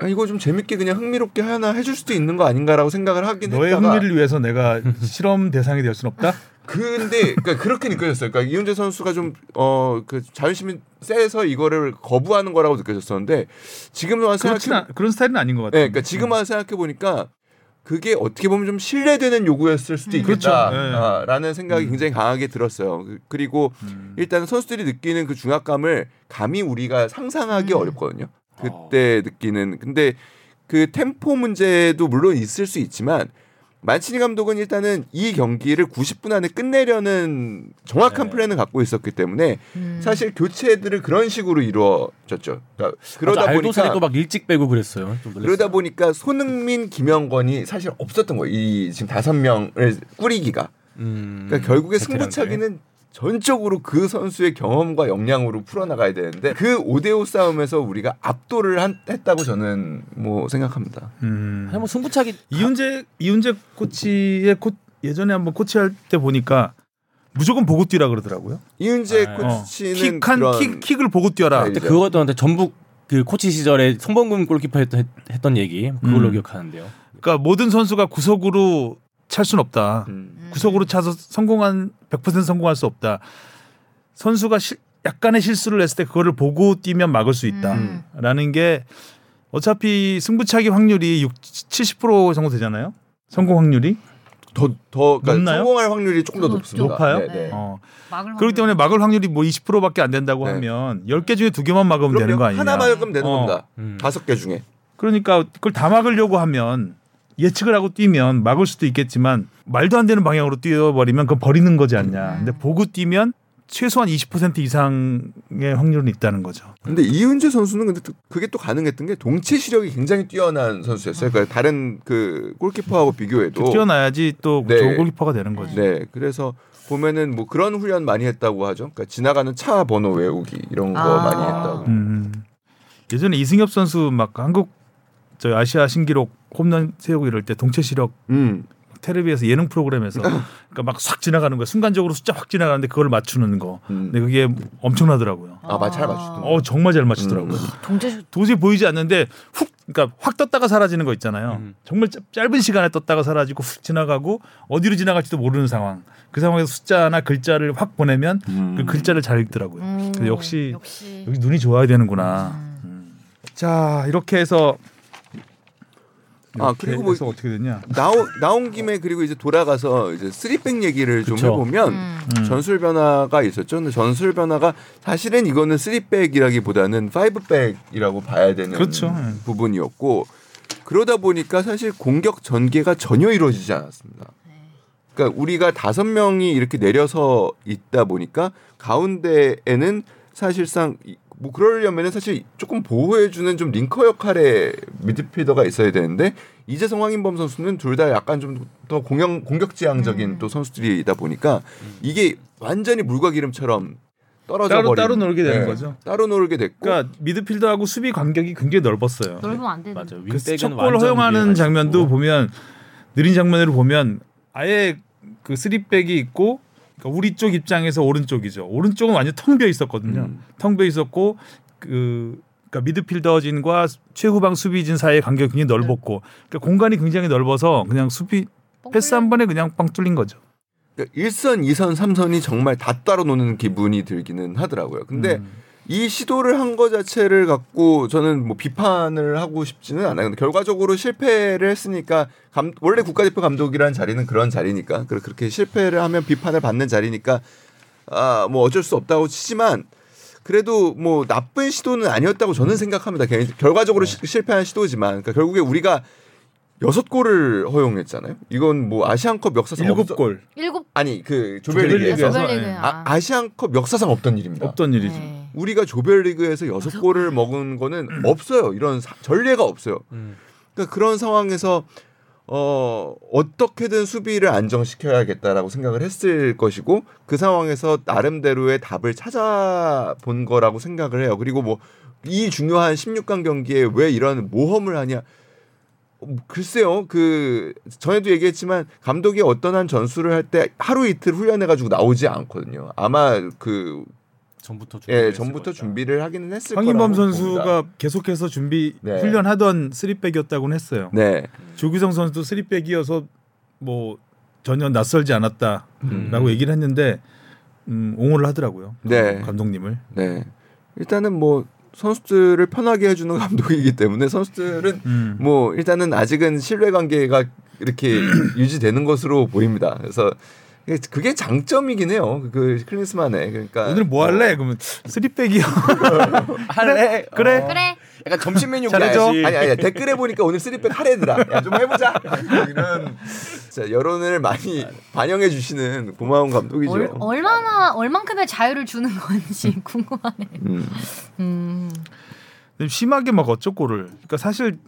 아, 이거 좀 재밌게 그냥 흥미롭게 하나 해줄 수도 있는 거 아닌가라고 생각을 하긴 너의 했다가 흥미를 위해서 내가 실험 대상이 될 수는 없다. [laughs] 근데 그러니까 그렇게 느껴졌어요. 그러니까 이윤재 선수가 좀 어 그 자존심이 세서 이거를 거부하는 거라고 느껴졌었는데 지금 와서 생각해 않, 그런 스타일은 아닌 것 같아요. 네, 그러니까 지금 와서 생각해 보니까 그게 어떻게 보면 좀 신뢰되는 요구였을 수도 음. 그렇죠. 있겠다라는 생각이 음. 굉장히 강하게 들었어요. 그- 그리고 음. 일단 선수들이 느끼는 그 중압감을 감히 우리가 상상하기 음. 어렵거든요. 그때 느끼는 근데 그 템포 문제도 물론 있을 수 있지만 만치니 감독은 일단은 이 경기를 90분 안에 끝내려는 정확한 네. 플랜을 갖고 있었기 때문에 음. 사실 교체들을 그런 식으로 이루어졌죠. 그러니까 그러다 맞아, 보니까 알도사리도 막 일찍 빼고 그랬어요. 그러다 보니까 손흥민, 김영건이 사실 없었던 거예요. 이 지금 다섯 명을 꾸리기가. 음, 그러니까 결국에 베테랑들. 승부차기는 전적으로 그 선수의 경험과 역량으로 풀어나가야 되는데 그 5대5 싸움에서 우리가 압도를 한, 했다고 저는 뭐 생각합니다. 음. 아니, 뭐 승부차기 이윤재 이윤재 코치의 코, 예전에 한번 코치할 때 보니까 무조건 보고 뛰라 그러더라고요. 이윤재 아, 어. 코치는 킥한 그런 킥 킥을 보고 뛰어라. 스타일이죠. 근데 그것도 근데 전북 그 코치 시절에 성범근 골키퍼 했던, 했던 얘기 그걸로 음. 기억하는데요. 그러니까 모든 선수가 구석으로 찰 수는 없다. 음. 구석으로 차서 성공한 100% 성공할 수 없다. 선수가 실- 약간의 실수를 했을 때 그거를 보고 뛰면 막을 수 음. 있다라는 게 어차피 승부차기 확률이 6, 70% 정도 되잖아요. 성공 확률이. 더, 더 그러니까 높나요? 성공할 확률이 조금 더. 높습니다. 높아요? 네, 네. 어. 막을 그렇기 때문에 막을 확률이 뭐 20%밖에 안 된다고 네. 하면 10개 중에 두 개만 막으면 되는. 거 아니냐. 하나 막으면 되는 어. 겁니다. 음. 다섯 개 중에. 그러니까 그걸 다 막으려고 하면 예측을 하고 뛰면 막을 수도 있겠지만 말도 안 되는 방향으로 뛰어버리면 그건 버리는 거지 않냐. 근데 보고 뛰면 최소한 20% 이상의 확률은 있다는 거죠. 근데 이윤재 선수는 근데 또 그게 또 가능했던 게 동체 시력이 굉장히 뛰어난 선수였어요. 그러니까 다른 그 골키퍼하고 비교해도 뛰어나야지 또 네. 좋은 골키퍼가 되는 거지. 네, 그래서 보면은 뭐 그런 훈련 많이 했다고 하죠. 그러니까 지나가는 차 번호 외우기 이런 거 아. 많이 했다고. 음. 예전에 이승엽 선수 막 한국 저 아시아 신기록 홈런 세우고 이럴 때 동체 시력 음. 텔레비에서 예능 프로그램에서 그러니까 막 싹 지나가는 거야 순간적으로 숫자 확 지나가는데 그걸 맞추는 거. 음. 근데 그게 엄청나더라고요. 아, 맞- 잘 맞추던데. 어 정말 잘 맞추더라고요. 음. 동체 도저히 보이지 않는데 훅 그러니까 확 떴다가 사라지는 거 있잖아요. 음. 정말 짧- 짧은 시간에 떴다가 사라지고 훅 지나가고 어디로 지나갈지도 모르는 상황. 그 상황에서 숫자나 글자를 확 보내면 음. 그 글자를 잘 읽더라고요. 음, 그래서 역시 역시 여기 눈이 좋아야 되는구나. 음. 자 이렇게 해서 아, 그리고 뭐 어떻게 됐냐? 나온 나온 김에 그리고 이제 돌아가서 이제 쓰리백 얘기를 좀 그쵸. 해보면 음. 음. 전술 변화가 있었죠. 근데 전술 변화가 사실은 이거는 쓰리백이라기보다는 파이브백이라고 봐야 되는 그렇죠. 예. 부분이었고 그러다 보니까 사실 공격 전개가 전혀 이루어지지 않았습니다. 그러니까 우리가 다섯 명이 이렇게 내려서 있다 보니까 가운데에는 사실상 이- 뭐 그러려면은 사실 조금 보호해주는 좀 링커 역할의 미드필더가 있어야 되는데 이재성 황인범 선수는 둘 다 약간 좀 더 공격 공격지향적인 음. 또 선수들이다 보니까 이게 완전히 물과 기름처럼 떨어져 따로 버리는 따로 놀게 되는 네, 거죠. 따로 놀게 됐고 그러니까 미드필더하고 수비 간격이 굉장히 넓었어요. 넓으면 안 되는. 맞아. 그 윙백은 첫골 완전 허용하는 장면도. 보면 느린 장면으로 보면 아예 그 쓰리백이 있고 그러니까 우리 쪽 입장에서 오른쪽이죠. 오른쪽은 완전 텅 비어 있었거든요. 음. 텅 비어 있었고 그 그러니까 미드필더진과 최후방 수비진 사이의 간격이 굉장히 넓었고 그러니까 공간이 굉장히 넓어서 그냥 수비 패스 한 번에 그냥 빵 뚫린 거죠. 그러니까 1선, 2선, 3선이 정말 다 따로 노는 기분이 들기는 하더라고요. 근데 음. 이 시도를 한 거 자체를 갖고 저는 뭐 비판을 하고 싶지는 않아요. 근데 결과적으로 실패를 했으니까 감, 원래 국가대표 감독이라는 자리는 그런 자리니까 그렇게 실패를 하면 비판을 받는 자리니까 아 뭐 어쩔 수 없다고 치지만 그래도 뭐 나쁜 시도는 아니었다고 저는 생각합니다. 개인- 결과적으로 시- 실패한 시도지만 그러니까 결국에 우리가 여섯 골을 허용했잖아요. 이건 뭐 아시안컵 역사상 일곱 골 일곱 아니 그 조별리그에서 조별리그. 예. 아, 아시안컵 역사상 없던 일입니다. 없던 일이죠. 네. 우리가 조별리그에서 여섯 골을 먹은 거는 없어요. 이런 사- 전례가 없어요. 음. 그러니까 그런 상황에서 어 어떻게든 수비를 안정시켜야겠다라고 생각을 했을 것이고 그 상황에서 나름대로의 답을 찾아본 거라고 생각을 해요. 그리고 뭐 이 중요한 16강 경기에 왜 이런 모험을 하냐? 어, 글쎄요. 그 전에도 얘기했지만 감독이 어떤 한 전술을 할 때 하루 이틀 훈련해 가지고 나오지 않거든요. 아마 그 전부터 예, 준비를 전부터 준비를 하기는 했을 황인범 거라고 선수가 봅니다. 계속해서 준비 네. 훈련하던 쓰리백이었다고는 했어요. 네. 조규성 선수도 쓰리백이어서 뭐 전혀 낯설지 않았다라고 음. 얘기를 했는데 음, 옹호를 하더라고요. 네. 감독님을. 네. 일단은 뭐 선수들을 편하게 해주는 [laughs] 감독이기 때문에 선수들은 음. 뭐 일단은 아직은 신뢰 관계가 이렇게 [clears throat] 유지되는 것으로 보입니다. 그래서 그게 장점이긴 해요. 그 클린스만의 그러니까 오늘 뭐 할래? 그러면 쓰리백이요. [laughs] 할래? 그래. 어. 그래. 약간 점심 메뉴 잘해줘. 가야지. 아니 아니 댓글에 보니까 오늘 쓰리백 하래더라. 야, 좀 해보자. 이런 자, 여론을 많이 반영해 주시는 고마운 감독이죠. 얼, 얼마나 얼만큼의 자유를 주는 건지 [laughs] 궁금하네. 음. 음, 심하게 막 어쩌고를. 그러니까 사실.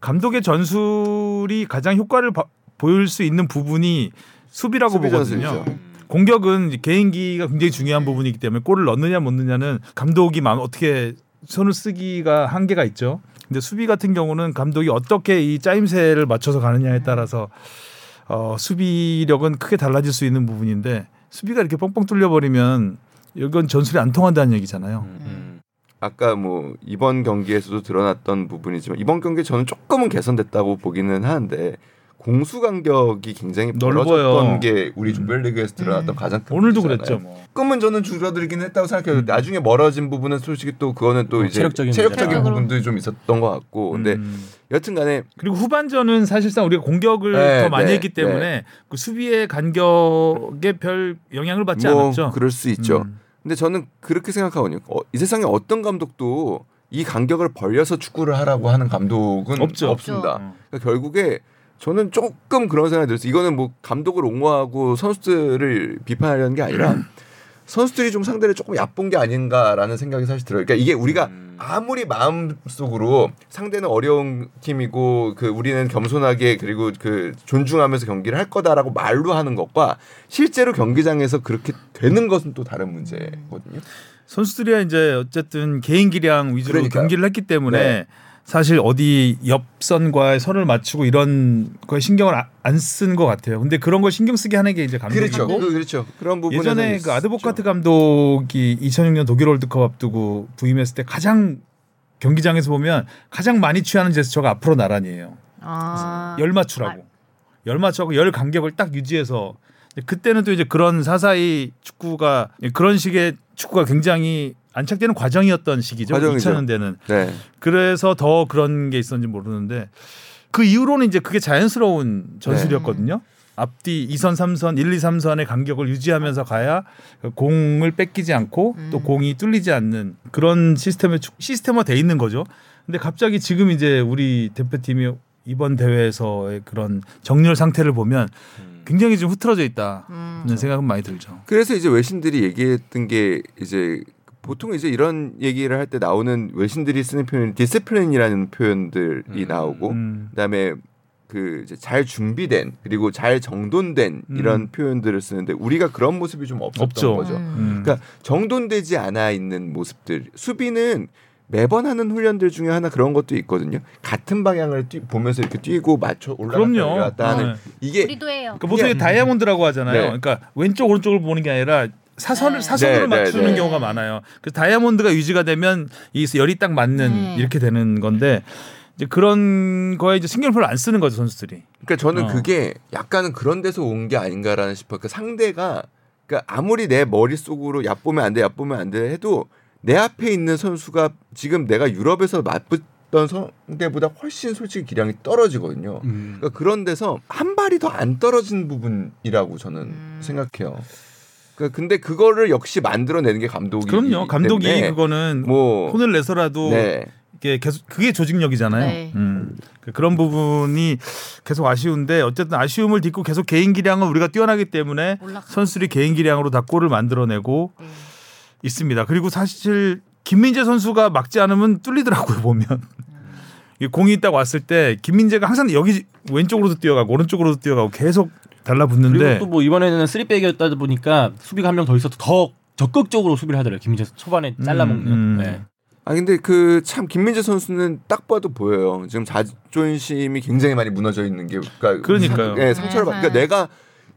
감독의 전술이 가장 효과를 바- 보일 수 있는 부분이 수비라고 수비 보거든요. 전술이죠. 공격은 개인기가 굉장히 중요한 부분이기 때문에 골을 넣느냐 못 넣느냐는 감독이 마음 어떻게 손을 쓰기가 한계가 있죠. 근데 수비 같은 경우는 감독이 어떻게 이 짜임새를 맞춰서 가느냐에 따라서 어, 수비력은 크게 달라질 수 있는 부분인데 수비가 이렇게 뻥뻥 뚫려 버리면 이건 전술이 안 통한다는 얘기잖아요. 음. 아까 뭐 이번 경기에서도 드러났던 부분이지만 이번 경기에 저는 조금은 개선됐다고 보기는 하는데 공수 간격이 굉장히 넓어요. 벌어졌던 게 우리 조별리그에서 드러났던 음. 가장 큰 오늘도 문제잖아요. 그랬죠. 뭐. 조금은 저는 줄어들긴 했다고 생각해요. 음. 나중에 멀어진 부분은 솔직히 또 그거는 또 어, 이제 체력적인 체력적인. 부분도 좀 있었던 것 같고 근데 음. 여튼간에 그리고 후반전은 사실상 우리가 공격을 네, 더 많이 네, 했기 때문에 그 수비의 간격에 별 영향을 받지 뭐 않았죠. 그럴 수 있죠. 음. 근데 저는 그렇게 생각하거든요. 어, 이 세상에 어떤 감독도 이 간격을 벌려서 축구를 하라고 하는 감독은 없죠. 없습니다. 어. 그러니까 결국에 저는 조금 그런 생각이 들었어요. 이거는 뭐 감독을 옹호하고 선수들을 비판하려는 게 아니라 [clears throat] 선수들이 좀 상대를 조금 얕본 게 아닌가라는 생각이 사실 들어요. 그러니까 이게 우리가 음. 아무리 마음속으로 상대는 어려운 팀이고 그 우리는 겸손하게 그리고 그 존중하면서 경기를 할 거다라고 말로 하는 것과 실제로 경기장에서 그렇게 되는 것은 또 다른 문제거든요. 선수들이 이제 어쨌든 개인 기량 위주로 그러니까요. 경기를 했기 때문에 네. 사실 어디 옆선과의 선을 맞추고 이런 거에 신경을 안쓴 것 같아요. 근데 그런 걸 신경 쓰게 하는 게 이제 감독이고 그렇죠. 그, 그렇죠. 그런 부분에 예전에 그 아드보카트 감독이 2006년 독일 월드컵 앞두고 부임했을 때 가장 경기장에서 보면 가장 많이 취하는 제스처가 앞으로 나란이에요. 아. 열 맞추라고. 열 맞추고 열 간격을 딱 유지해서 그때는 또 이제 그런 사사이 축구가 그런 식의 축구가 굉장히 안착되는 과정이었던 시기죠. 과정이죠. 2000년대는. 네. 그래서 더 그런 게 있었는지 모르는데 그 이후로는 이제 그게 자연스러운 전술이었거든요. 앞뒤 2선, 3선, 1, 2, 3선의 간격을 유지하면서 가야 그 공을 뺏기지 않고 또 공이 뚫리지 않는 그런 시스템에 축- 시스템화 돼 있는 거죠. 근데 갑자기 지금 이제 우리 대표팀이 이번 대회에서의 그런 정렬 상태를 보면 굉장히 좀 흐트러져 있다는 음. 생각은 많이 들죠. 그래서 이제 외신들이 얘기했던 게 이제 보통 이제 이런 얘기를 할 때 나오는 외신들이 쓰는 표현 discipline이라는 표현들이 나오고 음. 그다음에 그 이제 잘 준비된 그리고 잘 정돈된 이런 표현들을 쓰는데 우리가 그런 모습이 좀 없었던 없죠. 거죠. 음. 음. 그러니까 정돈되지 않아 있는 모습들 수비는 매번 하는 훈련들 중에 하나 그런 것도 있거든요. 같은 방향을 뛰, 보면서 이렇게 뛰고 맞춰 올라갔다 하는 네. 이게 우리도 해요. 그러니까 보통 다이아몬드라고 하잖아요. 네. 그러니까 왼쪽 오른쪽을 보는 게 아니라 사선을 네. 사선으로 네, 네, 맞추는 네. 경우가 많아요. 그래서 다이아몬드가 유지가 되면 이 열이 딱 맞는 네. 이렇게 되는 건데 이제 그런 거에 이제 신경을 별로 안 쓰는 거죠 선수들이. 그러니까 저는 어. 그게 약간은 그런 데서 온 게 아닌가라는 싶어요. 그 상대가 그러니까 아무리 내 머릿속으로 얕보면 안 돼, 얕보면 안 돼 해도 내 앞에 있는 선수가 지금 내가 유럽에서 맞붙던 상대보다 훨씬 솔직히 기량이 떨어지거든요. 음. 그러니까 그런 데서 한 발이 더 안 떨어진 부분이라고 저는 음. 생각해요. 그러니까 근데 그거를 역시 만들어내는 게 감독이 그럼요. 감독이 그거는 뭐 혼을 내서라도 네. 이게 계속 그게 조직력이잖아요. 네. 음. 그- 그런 부분이 계속 아쉬운데 어쨌든 아쉬움을 딛고 계속 개인 기량은 우리가 뛰어나기 때문에 선수들이 개인 기량으로 다 골을 만들어내고 네. 있습니다. 그리고 사실 김민재 선수가 막지 않으면 뚫리더라고요 보면 이 공이 딱 왔을 때 김민재가 항상 여기 왼쪽으로도 뛰어가고 오른쪽으로도 뛰어가고 계속 달라붙는데 그리고 또 뭐 이번에는 쓰리백이었다 보니까 수비가 한 명 더 있어도 더 적극적으로 수비를 하더라고요. 김민재 초반에 잘라먹는. 음. 네. 아 근데 그 참 김민재 선수는 딱 봐도 보여요. 지금 자존심이 굉장히 많이 무너져 있는 게 그러니까 그러니까요. 상, 예, 상처를 받. 그러니까 내가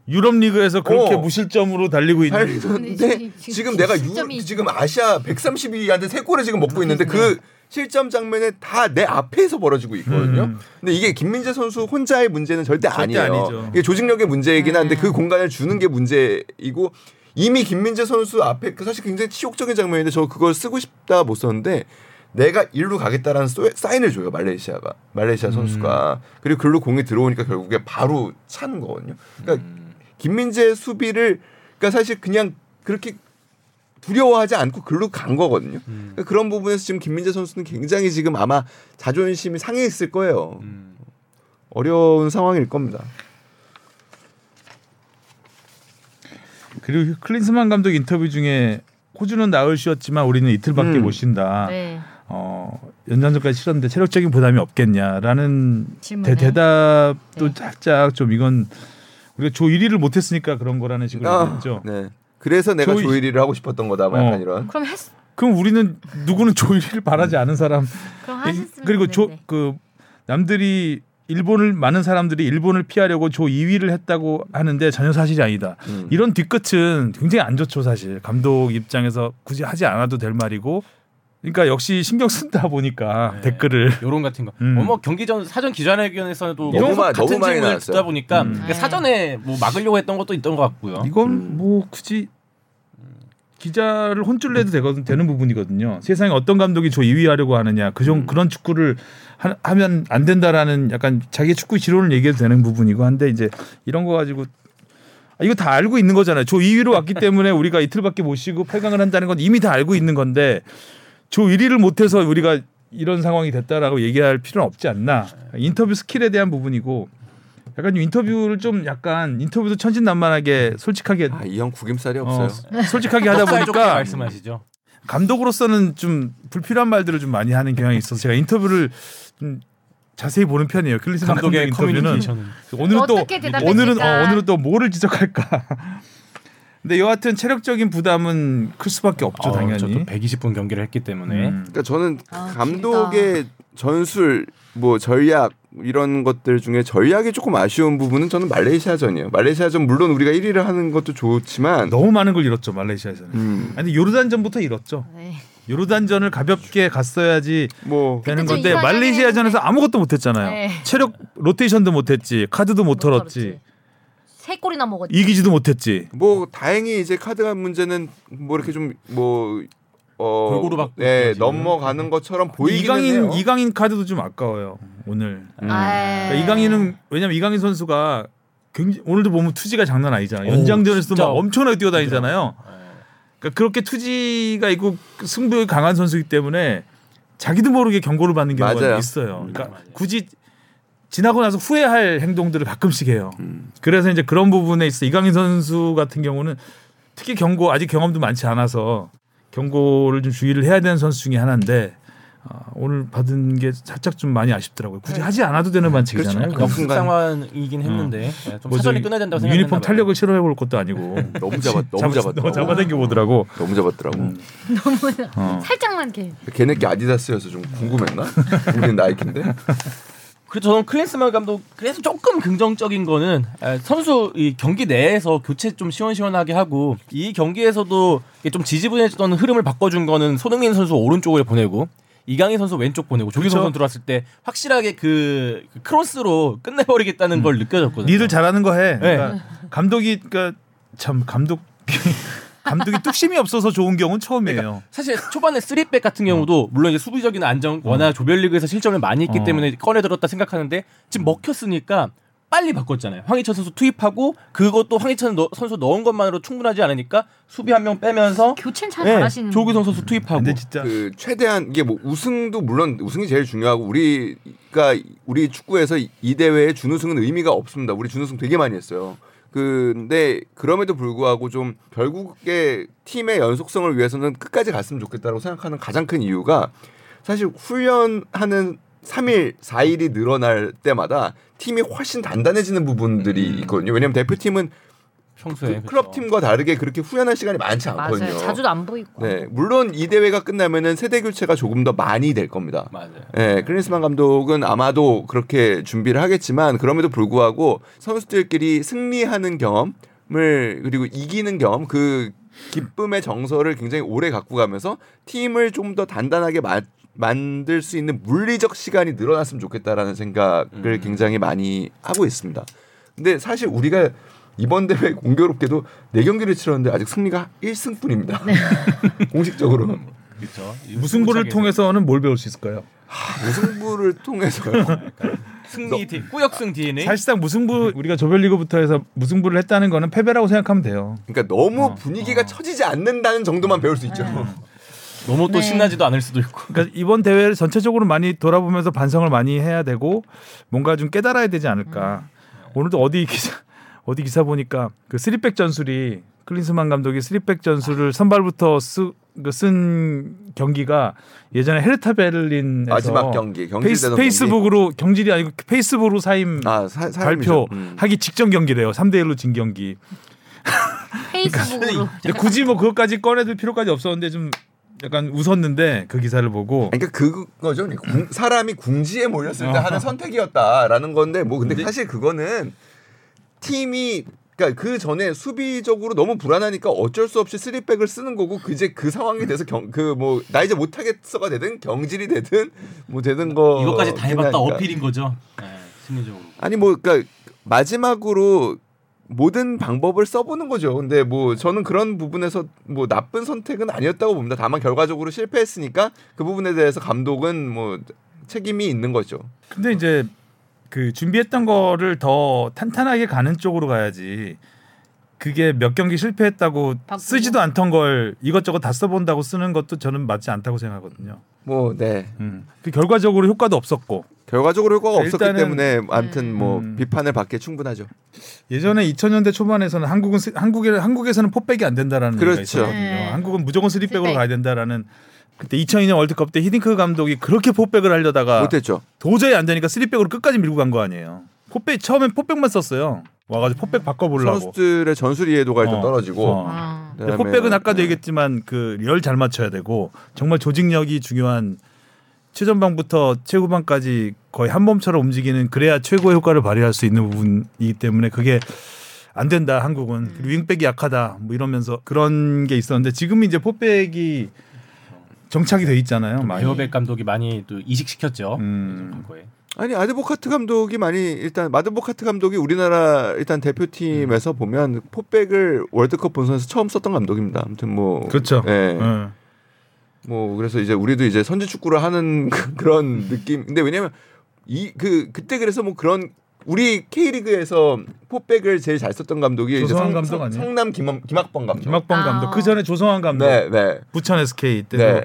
유럽 리그에서 그렇게 어. 무실점으로 달리고 있는 달리는데 지금- 지금 지금 내가 유, 지금 아시아 132위한테 세 골을 지금 먹고 있는데 그 실점 장면에 다 내 앞에서 벌어지고 있거든요. 음. 근데 이게 김민재 선수 혼자의 문제는 절대, 절대 아니에요. 아니죠. 이게 조직력의 문제이긴 한데 음. 그 공간을 주는 게 문제이고 이미 김민재 선수 앞에 그 사실 굉장히 치욕적인 장면인데 저 그걸 쓰고 싶다 못 썼는데 내가 일로 가겠다라는 소- 사인을 줘요 말레이시아가 말레이시아 선수가 그리고 글로 공이 들어오니까 결국에 바로 차는 거거든요. 그러니까 김민재 수비를 그러니까 사실 그냥 그렇게 두려워하지 않고 글로 간 거거든요. 그러니까 그런 부분에서 지금 김민재 선수는 굉장히 지금 아마 자존심이 상해 있을 거예요. 음. 어려운 상황일 겁니다. 그리고 클린스만 감독 인터뷰 중에 호주는 나흘 쉬었지만 우리는 이틀밖에 음. 못 쉰다. 네. 어, 연장전까지 치렀는데 체력적인 부담이 없겠냐라는 질문에. 대, 답도 네. 살짝 좀 이건 우리가 조 1위를 못했으니까 그런 거라는 식으로 아, 얘기했죠. 네. 그래서 내가 조이- 조일이를 하고 싶었던 거다. 뭐 약간 어. 이런. 그럼 했 그럼 우리는 누구는 조 1위를 바라지 않은 사람 그럼 하셨으면 그리고 조. 그 남들이 일본을 많은 사람들이 일본을 피하려고 조 2위를 했다고 하는데 전혀 사실이 아니다. 음. 이런 뒤끝은 굉장히 안 좋죠 사실 감독 입장에서 굳이 하지 않아도 될 말이고 그러니까 역시 신경 쓴다 보니까 네. 댓글을 요런 같은 거. 음. 어, 뭐 경기 전 사전 기자회견에서도 너무 마- 같은 너무 질문을. 듣다 보니까 음. 그러니까 사전에 뭐 막으려고 했던 것도 있던 것 같고요. 이건 음. 뭐 굳이 기자를 혼쭐 내도 되거든 되는 부분이거든요. 세상에 어떤 감독이 조 2위 하려고 하느냐 그 음. 정 그런 축구를 하, 하면 안 된다라는 약간 자기 축구 지론을 얘기해도 되는 부분이고 한데 이제 이런 거 가지고 아, 이거 다 알고 있는 거잖아요. 조 2위로 왔기 [laughs] 때문에 우리가 이틀밖에 못 쉬고 8강을 한다는 건 이미 다 알고 있는 건데 조 1위를 못해서 우리가 이런 상황이 됐다라고 얘기할 필요는 없지 않나. 인터뷰 스킬에 대한 부분이고 약간 좀 인터뷰를 좀 약간 인터뷰도 천진난만하게 솔직하게 아, 이형 구김살이 어, 없어요. 솔직하게 하다 보니까 말씀하시죠. 감독으로서는 좀 불필요한 말들을 좀 많이 하는 경향이 있어서 제가 인터뷰를 좀 자세히 보는 편이에요. 감독 감독의 인터뷰는 오늘은 또? 오늘은 어, 오늘은 또 뭐를 지적할까. 근데 여하튼 체력적인 부담은 클 수밖에 없죠 어, 당연히. 저도 120분 경기를 했기 때문에 음. 그러니까 저는 아, 감독의 전술 뭐 전략 이런 것들 중에 전략이 조금 아쉬운 부분은 저는 말레이시아전이에요. 말레이시아전 물론 우리가 1위를 하는 것도 좋지만 너무 많은 걸 잃었죠 말레이시아에서는. 음, 아니 요르단전부터 잃었죠. 네. 요르단전을 가볍게 갔어야지 뭐 되는 건데 말레이시아전에서 아무것도 못했잖아요. 네. 체력 로테이션도 못했지, 카드도 못 털었지, 세 골이나 먹었지. 이기지도 못했지. 뭐 다행히 이제 카드가 문제는 뭐 이렇게 좀뭐 어, 골고루 받고 네. 넘어가는 것처럼 보이기는 이강인 해요. 이강인 카드도 좀 아까워요 오늘. 음. 아, 그러니까 이강인은 왜냐면 이강인 선수가 굉장히 오늘도 보면 투지가 장난 아니잖아요. 오, 연장전에서도. 막 엄청나게 뛰어다니잖아요. 그러니까 그렇게 투지가 있고 승부욕이 강한 선수이기 때문에 자기도 모르게 경고를 받는 경우가 맞아요. 있어요. 음, 그러니까 맞아요. 굳이 지나고 나서 후회할 행동들을 가끔씩 해요. 음. 그래서 이제 그런 부분에 있어 이강인 선수 같은 경우는 특히 경고 아직 경험도 많지 않아서 경고를 좀 주의를 해야 되는 선수 중에 하나인데 어, 오늘 받은 게 살짝 좀 많이 아쉽더라고요. 굳이 하지 않아도 되는 반칙이잖아요. 그렇죠. 상황이긴 했는데 네, 좀뭐 사전에 저기 끝나야 된다고 생각했나 유니폼. 탄력을 실험해 볼 것도 아니고 [laughs] 너무 잡았 너무 잡- 잡았더라고. 잡아당겨 보더라고. [laughs] 너무 잡았더라고. 음. 너무 어. [laughs] 살짝만 이렇게. 걔네 게 아디다스여서 좀 궁금했나? 우리는 나이키인데. 그래서 저는 클린스만 감독 그래서 조금 긍정적인 거는 에, 선수 이 경기 내에서 교체 좀 시원시원하게 하고 이 경기에서도 좀 지지부진했던 흐름을 바꿔준 거는 손흥민 선수 오른쪽을 보내고 이강인 선수 왼쪽 보내고 조기성 그쵸. 선수 들어왔을 때 확실하게 그, 그 크로스로 끝내버리겠다는 걸 느껴졌거든요. 니들 잘하는 거 해. 네. 그러니까 감독이 그러니까 참 감독 감독이 뚝심이 없어서 좋은 경우는 처음이에요. 사실 초반에 3백 같은 경우도 물론 이제 수비적인 안정 워낙 조별리그에서 실점을 많이 했기 어. 때문에 꺼내 들었다 생각하는데 지금 먹혔으니까 빨리 바꿨잖아요. 황희찬 선수 투입하고 그것도 황희찬 너- 선수 넣은 것만으로 충분하지 않으니까 수비 한 명 빼면서 교체는 잘 네, 잘하시는. 조기성 선수 투입하고 근데 진짜 그 최대한 이게 뭐 우승도 물론 우승이 제일 중요하고 우리가 우리 축구에서 이- 이 대회에 준우승은 의미가 없습니다. 우리 준우승 되게 많이 했어요. 근데 그럼에도 불구하고 좀 결국에 팀의 연속성을 위해서는 끝까지 갔으면 좋겠다고 생각하는 가장 큰 이유가 사실 훈련하는 3일, 4일이 늘어날 때마다 팀이 훨씬 단단해지는 부분들이 있거든요. 왜냐하면 대표팀은 평소에 그 클럽 팀과 다르게 그렇게 훈련할 시간이 많지 않거든요. 맞아요. 자주도 안 보이고. 네, 물론 이 대회가 끝나면은 세대 교체가 조금 더 많이 될 겁니다. 맞아요. 네, 클린스만 감독은 아마도 그렇게 준비를 하겠지만 그럼에도 불구하고 선수들끼리 승리하는 경험을 그리고 이기는 경험 그 기쁨의 정서를 굉장히 오래 갖고 가면서 팀을 좀 더 단단하게 마- 만들 수 있는 물리적 시간이 늘어났으면 좋겠다라는 생각을 음. 굉장히 많이 하고 있습니다. 근데 사실 우리가 이번 대회 공교롭게도 네 경기를 치렀는데 아직 승리가 1승뿐입니다. [laughs] 공식적으로 그렇죠. 무승부를 통해서는 뭘 배울 수 있을까요? 무승부를 통해서요. [laughs] 승리 디, 꾸역승 DNA 사실상 무승부 우리가 조별리그부터 해서 무승부를 했다는 거는 패배라고 생각하면 돼요. 그러니까 너무 어. 분위기가 처지지 않는다는 정도만 배울 수 있죠. 너무 또 네. 신나지도 않을 수도 있고. 그러니까 이번 대회를 전체적으로 많이 돌아보면서 반성을 많이 해야 되고 뭔가 좀 깨달아야 되지 않을까. 오늘도 어디 기사 어디 기사 보니까 그 쓰리백 전술이 클린스만 감독이 쓰리백 전술을 선발부터 쓰, 그쓴 경기가 예전에 헤르타 베를린에서 마지막 경기 경질 페이스, 페이스북으로 경질이 아니고 페이스북으로 사임 경기. 아 사, 사임이죠. 발표 음. 하기 직전 경기래요. 3대 1로 진 경기. 페이스북으로. [laughs] 근데 굳이 뭐 그것까지 꺼내들 필요까지 없었는데 좀 약간 웃었는데 그 기사를 보고 그러니까 그거죠. 궁- 사람이 궁지에 몰렸을 때 어. 하는 선택이었다라는 건데 뭐 근데 근데- 사실 그거는 팀이 그러니까 그 전에 수비적으로 너무 불안하니까 어쩔 수 없이 쓰리백을 쓰는 거고 그제 그 상황이 돼서 그 뭐 나 이제 못하겠어가 되든 경질이 되든 뭐 되든 거 이것까지 다 해봤다 그러니까. 어필인 거죠. 네, 심리적으로. 아니 뭐 그러니까 마지막으로 모든 방법을 써보는 거죠. 근데 뭐 저는 그런 부분에서 뭐 나쁜 선택은 아니었다고 봅니다. 다만 결과적으로 실패했으니까 그 부분에 대해서 감독은 뭐 책임이 있는 거죠. 근데 이제 그 준비했던 거를 더 탄탄하게 가는 쪽으로 가야지. 그게 몇 경기 실패했다고 바꾸고. 쓰지도 않던 걸 이것저것 다 써본다고 쓰는 것도 저는 맞지 않다고 생각하거든요. 뭐 네. 음. 그 결과적으로 효과도 없었고 결과적으로 효과가 없었기 때문에 아무튼 뭐 음. 비판을 받기에 충분하죠. 예전에 2000년대 초반에서는 한국은 스- 한국에 한국에서는 포백이 안 된다라는 얘기가 그렇죠. 있었거든요. 네. 한국은 무조건 스리백으로 스리백. 가야 된다라는 그때 2002년 월드컵 때 히딩크 감독이 그렇게 포백을 하려다가 못했죠. 도저히 안 되니까 스리백으로 끝까지 밀고 간 거 아니에요. 포백 처음엔 포백만 썼어요. 와가지고 포백 바꿔보려고. 선수들의 전술 이해도가 일단 어. 떨어지고 어. 아. 포백은 아까도 얘기했지만 그 열 잘 맞춰야 되고 정말 조직력이 중요한 최전방부터 최후방까지 거의 한 몸처럼 움직이는 그래야 최고의 효과를 발휘할 수 있는 부분이기 때문에 그게 안 된다 한국은 그리고 윙백이 약하다 뭐 이러면서 그런 게 있었는데 지금 이제 포백이 정착이 돼 있잖아요. 베어백 감독이 많이 또 이식시켰죠. 음. 과거에. 아니 아드보카트 감독이 많이 일단 마드보카트 감독이 우리나라 일단 대표팀에서 보면 포백을 월드컵 본선에서 처음 썼던 감독입니다. 아무튼 뭐 그렇죠. 예. 예. 뭐 그래서 이제 우리도 이제 선제 축구를 하는 [laughs] 그런 느낌. 근데 왜냐면 이 그 그때 그래서 뭐 그런 우리 K리그에서 포백을 제일 잘 썼던 감독이 조성환 성, 감독 성, 아니에요? 성남 김학, 김학범 감독. 김학범 아. 감독 그 전에 조성환 감독 네, 네. 부천 SK 때도 네.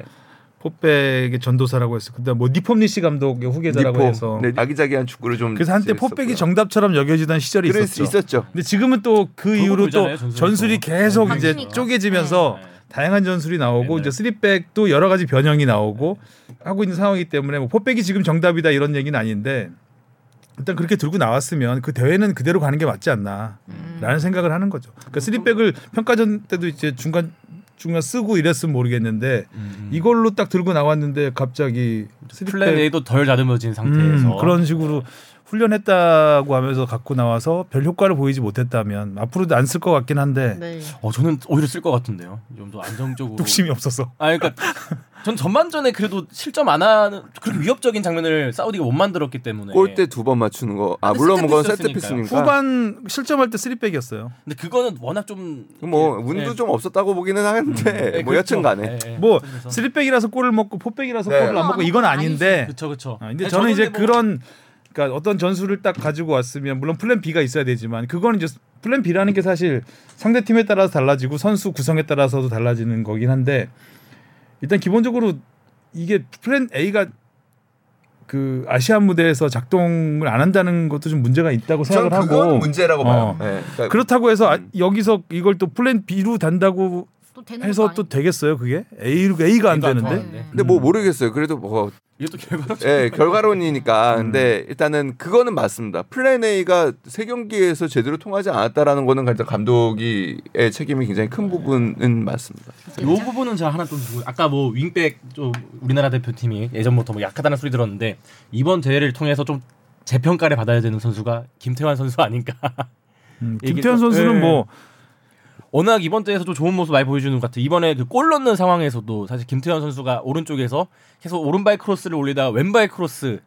포백의 전도사라고 했어. 근데 뭐 니폼니시 감독의 후계자라고 니포. 해서 네, 아기자기한 축구를 좀 그래서 한때. 포백이 정답처럼 여겨지던 시절이 있었죠. 수 있었죠. 근데 지금은 또 그 이후로 또. 전술이 계속 이제 바뀌니까. 쪼개지면서 네. 다양한 전술이 나오고 네, 이제 쓰리백도 여러 가지 변형이 나오고 하고 있는 상황이기 때문에 뭐 포백이 지금 정답이다 이런 얘기는 아닌데 일단 그렇게 들고 나왔으면 그 대회는 그대로 가는 게 맞지 않나라는 음. 생각을 하는 거죠. 그러니까 쓰리백을 평가전 때도 이제 중간 중간 쓰고 이랬으면 모르겠는데 음. 이걸로 딱 들고 나왔는데 갑자기 플랜 A도 덜 다듬어진 상태에서 음, 그런 식으로 훈련했다고 하면서 갖고 나와서 별 효과를 보이지 못했다면 앞으로도 안 쓸 것 같긴 한데 네. 어 저는 오히려 쓸 것 같은데요. 좀 더 안정적으로. 뚝심이 없어서 아 그러니까 [laughs] 전 전반전에 그래도 실점 안 하는 그렇게 위협적인 장면을 사우디가 못 만들었기 때문에 골대 두 번 맞추는 거. 아 근데 물론 그건 세트피스였으니까요. 세트 피스니까. 후반 실점할 때 쓰리백이었어요. 근데 그거는 워낙 좀뭐 예, 운도 예. 좀 없었다고 보기는 하는데 네, 뭐 그렇죠. 여튼간에 예, 예. 뭐. 쓰리백이라서 골을 먹고 포백이라서 네. 골을 안 먹고 이건 아닌데 그쵸 그쵸. 아, 근데 아니, 저는 이제 뭐 그런 그러니까 어떤 전술을 딱 가지고 왔으면 물론 플랜 B가 있어야 되지만 그거는 이제 플랜 B라는 게 사실 상대 팀에 따라서 달라지고 선수 구성에 따라서도 달라지는 거긴 한데 일단 기본적으로 이게 플랜 A가 그 아시안 무대에서 작동을 안 한다는 것도 좀 문제가 있다고 생각을 하고 문제라고 봐요. 어. 예. 그러니까 그렇다고 해서 아, 여기서 이걸 또 플랜 B로 단다고 또 되는 해서 또 되겠어요 그게 A로 A가 안 A가 안 되는데 되는데. 근데 뭐 모르겠어요. 그래도 뭐 이것도 결과로 예, 결과론이니까. 음. 근데 일단은 그거는 맞습니다. 플랜 A가 세 경기에서 제대로 통하지 않았다라는 거는 일단 감독이의 책임이 굉장히 큰 부분은 맞습니다. 이 부분은 제가 하나 좀 아까 뭐 윙백 좀 우리나라 대표팀이 예전부터 뭐 약하다는 소리 들었는데 이번 대회를 통해서 좀 재평가를 받아야 되는 선수가 김태환 선수 아닌가. 음, [laughs] 또- 선수는 예. 뭐 워낙 이번 대회에서 좀 좋은 모습 많이 보여주는 것 같아요. 이번에 그 골 넣는 상황에서도 사실 김태환 선수가 오른쪽에서 계속 오른발 크로스를 올리다가 왼발 크로스를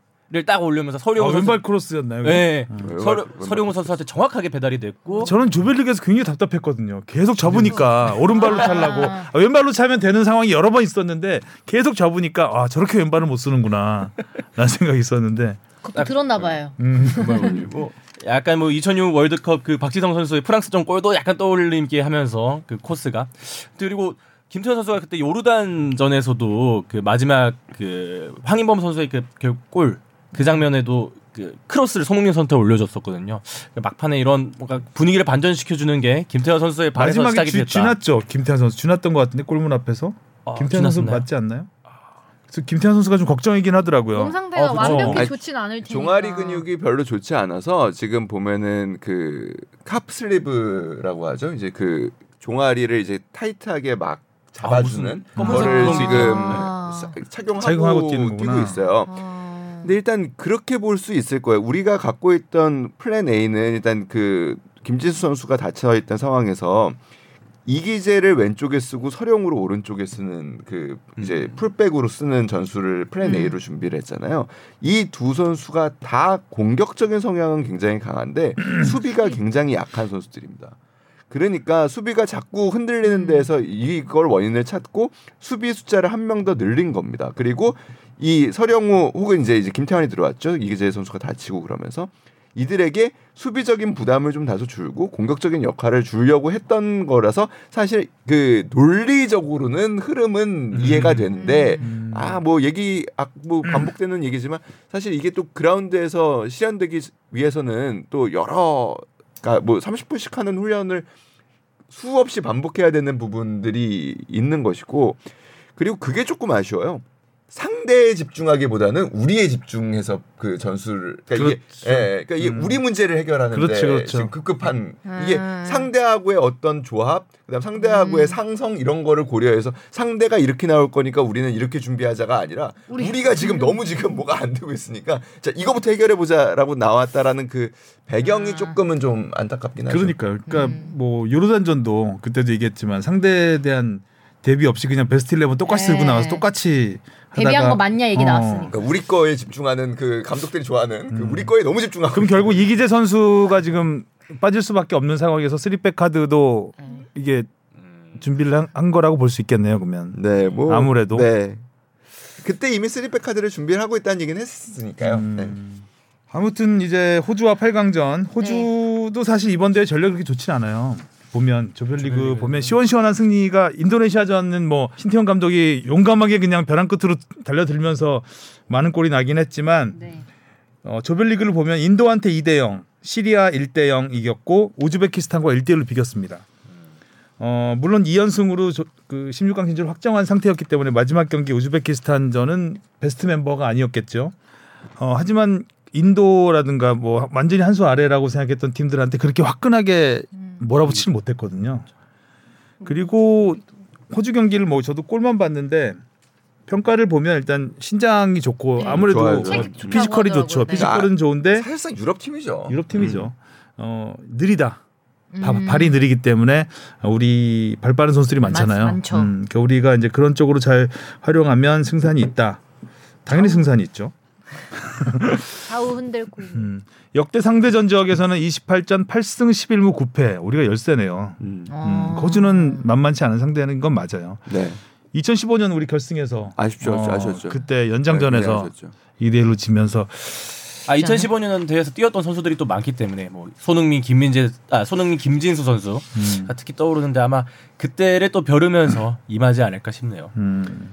딱 올리면서 아, 설영우 선수 왼발 크로스였나요? 그게? 네. 서, 왼발 설영우 선수한테 정확하게 배달이 됐고 저는 조별리그에서 굉장히 답답했거든요. 계속 접으니까 [laughs] 오른발로 차려고 아. 아, 왼발로 차면 되는 상황이 여러 번 있었는데 계속 접으니까 아 저렇게 왼발을 못 쓰는구나 라는 생각이 있었는데 그거 들었나 봐요. 음. 약간 뭐 2006 월드컵 그 박지성 선수의 프랑스전 골도 약간 떠올림게 하면서 그 코스가 그리고 김태현 선수가 그때 요르단전에서도 그 마지막 그 황인범 선수의 그 골 그 장면에도 그 크로스를 손흥민 선수한테 올려줬었거든요. 그 막판에 이런 뭔가 분위기를 반전시켜주는 게 김태현 선수의 발에서 마지막에 시작이 쥐, 됐다. 쥐났죠 김태현 선수 쥐났던 것 같은데 골문 앞에서 아, 김태현 선수? 맞지 않나요? 그래서 김태현 선수가 좀 걱정이긴 하더라고요. 몸 상태가 어, 그쵸. 완벽히 좋진 않을 테니까. 종아리 근육이 별로 좋지 않아서 지금 보면은 그 카프슬리브라고 하죠. 이제 그 종아리를 이제 타이트하게 막 잡아주는 아, 거를 검은색 지금 아. 사- 착용하고 뛰고. 있어요. 아. 근데 일단 그렇게 볼 수 있을 거예요. 우리가 갖고 있던 플랜 A는 일단 그 김진수 선수가 다쳐 있던 상황에서 이기제를 왼쪽에 쓰고 설영우를 오른쪽에 쓰는 그 이제 풀백으로 쓰는 전술을 플랜 음. A로 준비를 했잖아요. 이 두 선수가 다 공격적인 성향은 굉장히 강한데 수비가 굉장히 약한 선수들입니다. 그러니까 수비가 자꾸 흔들리는 데에서 이걸 원인을 찾고 수비 숫자를 한 명 더 늘린 겁니다. 그리고 이 서령우 혹은 이제 이제 김태환이 들어왔죠. 이기재 선수가 다치고 그러면서 이들에게 수비적인 부담을 좀 다소 줄고 공격적인 역할을 주려고 했던 거라서 사실 그 논리적으로는 흐름은 이해가 되는데 음. 아뭐 얘기 아, 뭐 반복되는 얘기지만 사실 이게 또 그라운드에서 실현되기 위해서는 또 여러 그러니까 뭐 30분씩 하는 훈련을 수없이 반복해야 되는 부분들이 있는 것이고 그리고 그게 조금 아쉬워요. 상대에 집중하기보다는 우리에 집중해서 그 전술을 그러니까 이게, 그렇죠. 예, 그러니까 이게 음. 우리 문제를 해결하는데 그렇죠, 그렇죠. 지금 급급한 이게 음. 상대하고의 어떤 조합, 그다음 상대하고의 음. 상성 이런 거를 고려해서 상대가 이렇게 나올 거니까 우리는 이렇게 준비하자가 아니라 우리- 우리... 가 지금 너무 지금 뭐가 안 되고 있으니까 자 이거부터 해결해 보자라고 나왔다라는 그 배경이 아. 조금은 좀 안타깝긴 하죠. 그러니까 음. 뭐 요르단전도 그때도 얘기했지만 상대에 대한 대비 없이 그냥 베스트 11 똑같이 들고 네. 나와서 똑같이 대비 안 하다가 거 맞냐 얘기 어. 나왔으니까. 그러니까 우리 거에 집중하는 그 감독들이 좋아하는 그 음. 우리 거에 너무 집중하고 그럼 결국 이기제 선수가 지금 빠질 수밖에 없는 상황에서 쓰리백 카드도 음. 이게 준비를 한, 한 거라고 볼 수 있겠네요. 그러면 네, 뭐 아무래도. 네. 그때 이미 쓰리백 카드를 준비를 하고 있다는 얘기는 했으니까요. 음. 네. 아무튼 이제 호주와 8강전 호주도 사실 이번 대회 전력 그렇게 좋진 않아요. 보면 조별리그. 보면 시원시원한 승리가 인도네시아전은 뭐 신태용 감독이 용감하게 그냥 벼랑 끝으로 달려들면서 많은 골이 나긴 했지만 네. 어, 조별리그를 보면 인도한테 2대 0, 시리아 1대 0 이겼고 우즈베키스탄과 1대 1로 비겼습니다. 어, 물론 2연승으로 조, 그 16강 진출을 확정한 상태였기 때문에 마지막 경기 우즈베키스탄전은 베스트 멤버가 아니었겠죠. 어, 하지만 인도라든가 뭐 완전히 한 수 아래라고 생각했던 팀들한테 그렇게 화끈하게 음. 몰아붙이질 못했거든요. 그리고 호주 경기를 뭐 저도 골만 봤는데 평가를 보면 일단 신장이 좋고 네. 아무래도 어, 좋아요. 피지컬이 좋죠. 피지컬은 좋은데 사실상 유럽 팀이죠. 유럽 팀이죠. 어 느리다. 바- 음. 발이 느리기 때문에 우리 발 빠른 선수들이 많잖아요. 많- 많죠. 음, 그러니까 우리가 이제 그런 쪽으로 잘 활용하면 승산이 있다. 당연히 승산이 있죠. [laughs] 좌우 흔들고. 음, 역대 상대 전적에서는 28전 8승 11무 9패. 우리가 열세네요. 음. 음, 어. 호주는 만만치 않은 상대는 건 맞아요. 네. 2015년 우리 결승에서 아쉽죠, 어, 아쉽죠. 그때 연장전에서 네, 아쉽죠. 2대 1로 지면서 아 2015년 대회에서 뛰었던 선수들이 또 많기 때문에 뭐 손흥민, 김민재, 아 손흥민, 김진수 선수 음, 가 특히 떠오르는데 아마 그때를 또 벼르면서 임하지 않을까 싶네요. 음.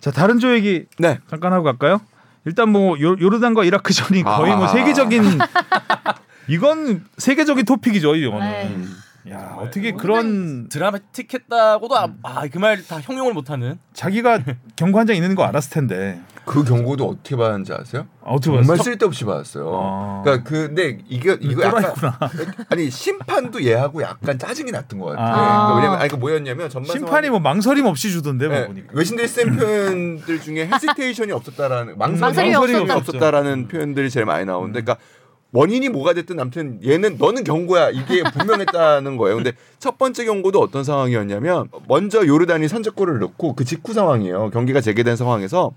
자 다른 조 얘기 네. 잠깐 하고 갈까요? 일단 뭐 요, 요르단과 이라크전이 거의 뭐 아. 세계적인 [laughs] 이건 세계적인 토픽이죠 이거는. 네. 음. 야 어떻게 그런 드라마틱했다고도 아 그 말 다 형용을 못하는 자기가 경고 한 장 있는 거 알았을 텐데 그 경고도 어떻게 받았는지 아세요? 아, 어떻게 정말 봤어? 쓸데없이 받았어요. 아. 그러니까 근데 이거 이거 약간. [laughs] 아니 심판도 얘하고 약간 짜증이 났던 것 같아. 아. 그러니까 왜냐면 아니 그 뭐였냐면 전반 심판이 뭐 망설임 없이 주던데 뭐 네, 보니까. 외신들이 쓴 표현들 중에 헤지테이션이 없었다라는 망설임이 망설임이 없었다. 없었다라는 표현들이 제일 많이 나오는데 그러니까 원인이 뭐가 됐든 아무튼 얘는 너는 경고야 이게 분명했다는 거예요. 근데 첫 번째 경고도 어떤 상황이었냐면 먼저 요르단이 선제골을 넣고 그 직후 상황이에요. 경기가 재개된 상황에서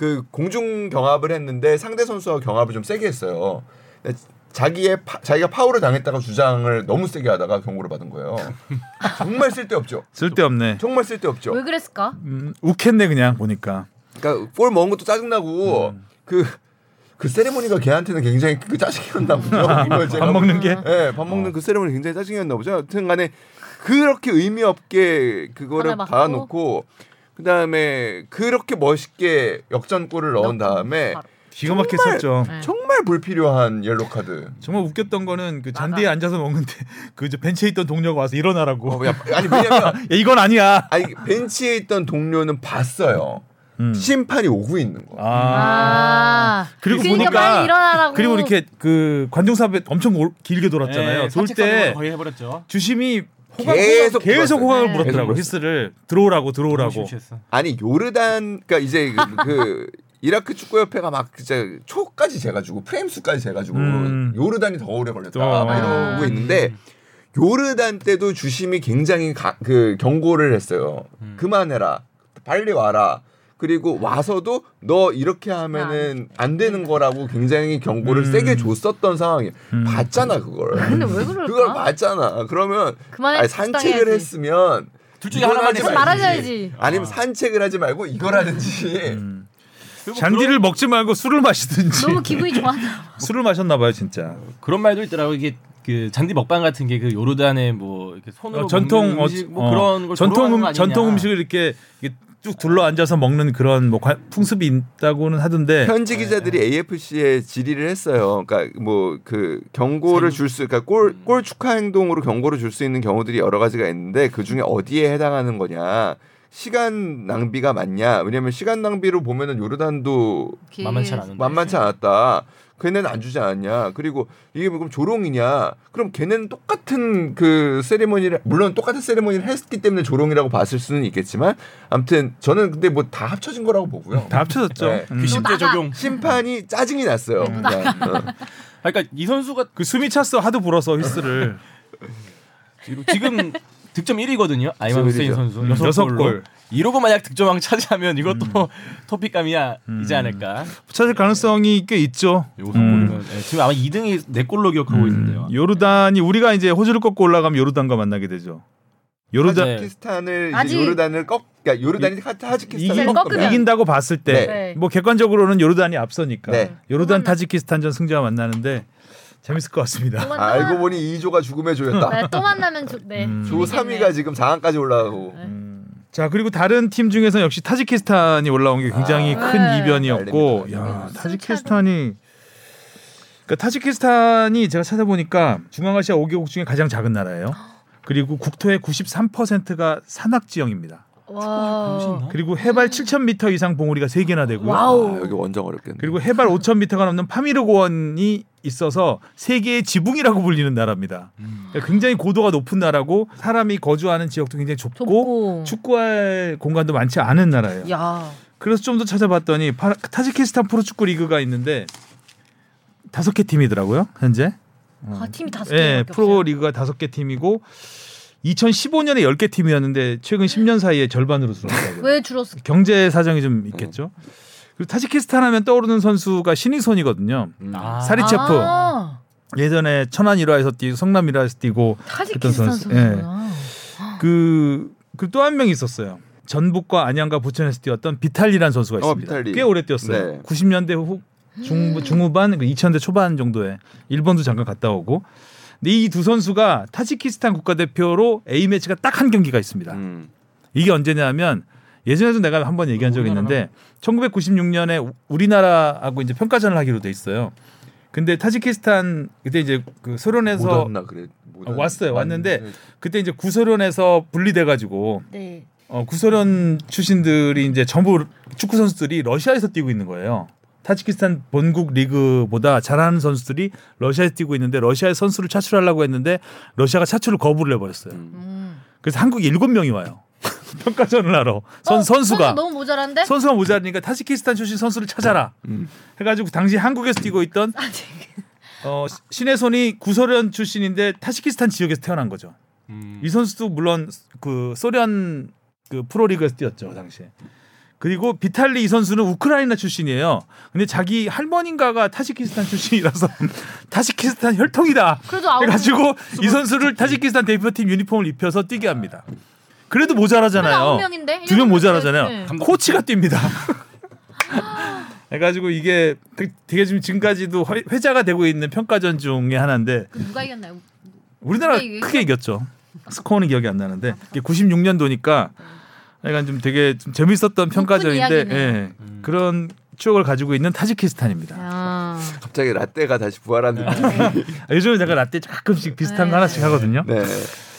그 공중 경합을 했는데 상대 선수와 경합을 좀 세게 했어요. 자기의 파- 자기가 파울을 당했다가 주장을 너무 세게 하다가 경고를 받은 거예요. [laughs] 정말 쓸데없죠. 쓸데없네. 정말 쓸데없죠. 왜 그랬을까? 음, 욱했네 그냥 보니까. 그러니까 골 먹은 것도 짜증나고 그그 세레모니가 걔한테는 굉장히 그 짜증이었나 보죠. [laughs] 이걸 제가 밥 먹는 게. 예, 밥 먹는 그 세레모니 굉장히 짜증이었나 보죠. 여튼간에 그렇게 의미 없게 그거를. 받아놓고 그 다음에 그렇게 멋있게 역전골을 넣은 다음에. 기가 막혔었죠. 네. 정말 불필요한 옐로 카드. 정말 웃겼던 거는 그 잔디에 앉아서 먹는데 [laughs] 그 이제 벤치에 있던 동료가 와서 일어나라고. 어, 야, 아니 왜냐면 [laughs] 야, 이건 아니야. 아니 벤치에 있던 동료는 봤어요. 음. 심판이 오고 있는 거. 아. 그리고 그러니까 보니까. 그리고 이렇게 그 관중삽에 엄청 올- 길게 돌았잖아요. 네, 돌 산책 때 선언을 거의 해버렸죠. 주심이 계속 계속, 계속 불었어요. 네. 불었더라고 계속 히스를 들어오라고 들어오라고. 심취했어. 아니 요르단 그러니까 이제 그, [laughs] 그 이라크 축구협회가 막 진짜 초까지 재가지고 프레임 수까지 재가지고 음. 요르단이 더 오래 걸렸다 또, 막 이러고 아. 있는데 요르단 때도 주심이 굉장히 가, 그 경고를 했어요. 음. 그만해라, 빨리 와라. 그리고 와서도 너 이렇게 하면은 안 되는 거라고 굉장히 경고를 음. 세게 줬었던 상황이에요. 음. 봤잖아 그걸. 근데 왜 그럴까? 그걸 봤잖아. 그러면. 아니, 산책을 적당해야지. 했으면 둘 중에 하나만 하지. 말아줘야지. 아니면 산책을 하지 말고 이걸 하든지. 음. 잔디를 먹지 말고 술을 마시든지. 너무 기분이 좋았나. [laughs] 술을 마셨나 봐요, 진짜. 그런 말도 있더라고 이게 그 잔디 먹방 같은 게 그 요르단의 뭐 이렇게 손으로 어, 전통 먹는 어, 음식 뭐 어, 그런 걸 전통 음. 전통 음식을 이렇게, 이렇게 쭉 둘러 앉아서 먹는 그런 뭐 관- 풍습이 있다고는 하던데 현지 기자들이 AFC에 질의를 했어요. 그러니까 뭐 그 경고를 줄 수, 그러니까 골, 골 축하 행동으로 경고를 줄 수 있는 경우들이 여러 가지가 있는데 그 중에 어디에 해당하는 거냐. 시간 낭비가 맞냐? 왜냐면 시간 낭비로 보면은 요르단도 만만치 않은데. 만만치 않았다. 걔네는 안 주지 않았냐. 그리고 이게 뭐 그럼 조롱이냐? 그럼 걔네는 똑같은 그 세리머니를 물론 똑같은 세리머니를 했기 때문에 조롱이라고 봤을 수는 있겠지만 아무튼 저는 근데 뭐 다 합쳐진 거라고 보고요. 다 합쳐졌죠. 네. 음. 귀신죄 나가. 적용. 심판이 짜증이 났어요. 그러니까, 어. 그러니까 이 선수가 그 숨이 찼어 하도 불어서 휘스를 [laughs] 지금 득점 1위거든요. 아이만 후세인 1위죠. 선수 음, 여섯 여섯 골로. 골. 이러고 만약 득점왕 차지하면 이것도 [laughs] 토픽감이야 이지 않을까. 찾을 가능성이 꽤 있죠. 여섯 음. 골이면 네, 지금 아마 2등이 네 골로 기억하고 있는데요. 요르단이 우리가 이제 호주를 꺾고 올라가면 요르단과 만나게 되죠. 요르단 네. 타지키스탄을 이제 아직- 요르단을 꺾, 그러니까 요르단이 타지키스탄을 이긴, 꺾으면. 이긴다고 봤을 때 네. 뭐 객관적으로는 요르단이 앞서니까 네. 요르단 타지키스탄전 승자와 만나는데 재밌을 것 같습니다. 또 만나- 아, 알고 보니 E조가 죽음의 조였다. 네, 또 만나면 좋, 네. 음. 조 3위가 지금 4강까지 올라가고. 네. 음. 자 그리고 다른 팀 중에서 역시 타지키스탄이 올라온 게 굉장히 아, 큰 네. 이변이었고 알립니다. 야 음. 타지키스탄이 그러니까 타지키스탄이 제가 찾아보니까 중앙아시아 5개국 중에 가장 작은 나라예요. 그리고 국토의 93%가 산악 지형입니다. 와. 그리고 해발 7,000m 이상 봉우리가 3개나 되고요. 와우. 아, 여기 원정 어렵겠네. 그리고 해발 5,000m가 넘는 파미르 고원이 있어서 세계의 지붕이라고 불리는 나라입니다. 그러니까 굉장히 고도가 높은 나라고 사람이 거주하는 지역도 굉장히 좁고, 좁고. 축구할 공간도 많지 않은 나라예요. 야. 그래서 좀 더 찾아봤더니 파- 타지키스탄 프로축구 리그가 있는데 다섯 개 팀이더라고요 현재. 아, 팀이 다섯 예, 개밖에 프로 없어요. 리그가 다섯 개 팀이고 2015년에 10개 팀이었는데 최근 10년 사이에 절반으로 줄었다고요. 왜 줄었을까? 경제 사정이 좀 있겠죠. 그리고 타지키스탄 하면 떠오르는 선수가 신이손이거든요. 음. 아, 사리체프 아, 예전에 천안 일화에서 뛰고 성남 일화에서 뛰고 타지키스탄 선수. 선수구나. 그그 또 한 명 있었어요. 전북과 안양과 부천에서 뛰었던 비탈리라는 선수가 어, 있습니다. 비탈리. 꽤 오래 뛰었어요. 네. 90년대 후 중, 중후반, 2000대 초반 정도에 일본도 잠깐 갔다 오고. 근데 이 두 선수가 타지키스탄 국가대표로 A 매치가 딱 한 경기가 있습니다. 음. 이게 언제냐면 예전에도 내가 한 번 얘기한 적이 있는데 1996년에 우리나라하고 이제 평가전을 하기로 돼 있어요. 근데 타지키스탄 그때 이제 그못 소련에서 왔나 그래. 못 어? 왔어요. 왔는데 왔는데 그때 이제 구소련에서 분리돼 가지고 네. 어, 구소련 출신들이 이제 전부 축구 선수들이 러시아에서 뛰고 있는 거예요. 타지키스탄 본국 리그보다 잘하는 선수들이 러시아에서 뛰고 있는데 러시아의 선수를 차출하려고 했는데 러시아가 차출을 거부를 해버렸어요. 음. 음. 그래서 한국에 일곱 명이 와요. [laughs] 평가전을 하러 선 어, 선수가 선수 너무 모자란데? 선수가 모자라니까 타지키스탄 출신 선수를 찾아라. 음. 해가지고 당시 한국에서 뛰고 있던 어, 신의손이 구소련 출신인데 타지키스탄 지역에서 태어난 거죠. 음. 이 선수도 물론 그 소련 그 프로리그에서 뛰었죠 당시에. 그리고 비탈리 이 선수는 우크라이나 출신이에요. 근데 자기 할머니인가가 타지키스탄 출신이라서 [laughs] 타지키스탄 혈통이다. 해가지고 이 선수를 타지키스탄 대표팀 유니폼을 입혀서 뛰게 합니다. 그래도 모자라잖아요. 명인데? 두명 모자라잖아요. 네. 코치가 뜁니다. [laughs] 해가지고 이게 되게 지금 지금까지도 회- 회자가 되고 있는 평가전 중에 하나인데 그 누가 이겼나요? 누가 이겼죠? 크게 이겼죠. 스코어는 기억이 안 나는데 이게 96년도니까 약간 좀 되게 좀 재밌었던 평가전인데. 예, 그런 추억을 가지고 있는 타지키스탄입니다. 아. 갑자기 라떼가 다시 부활하는 느낌. 아, 요즘에 제가 라떼 가끔씩 비슷한 네. 거 하나씩 하거든요. 네.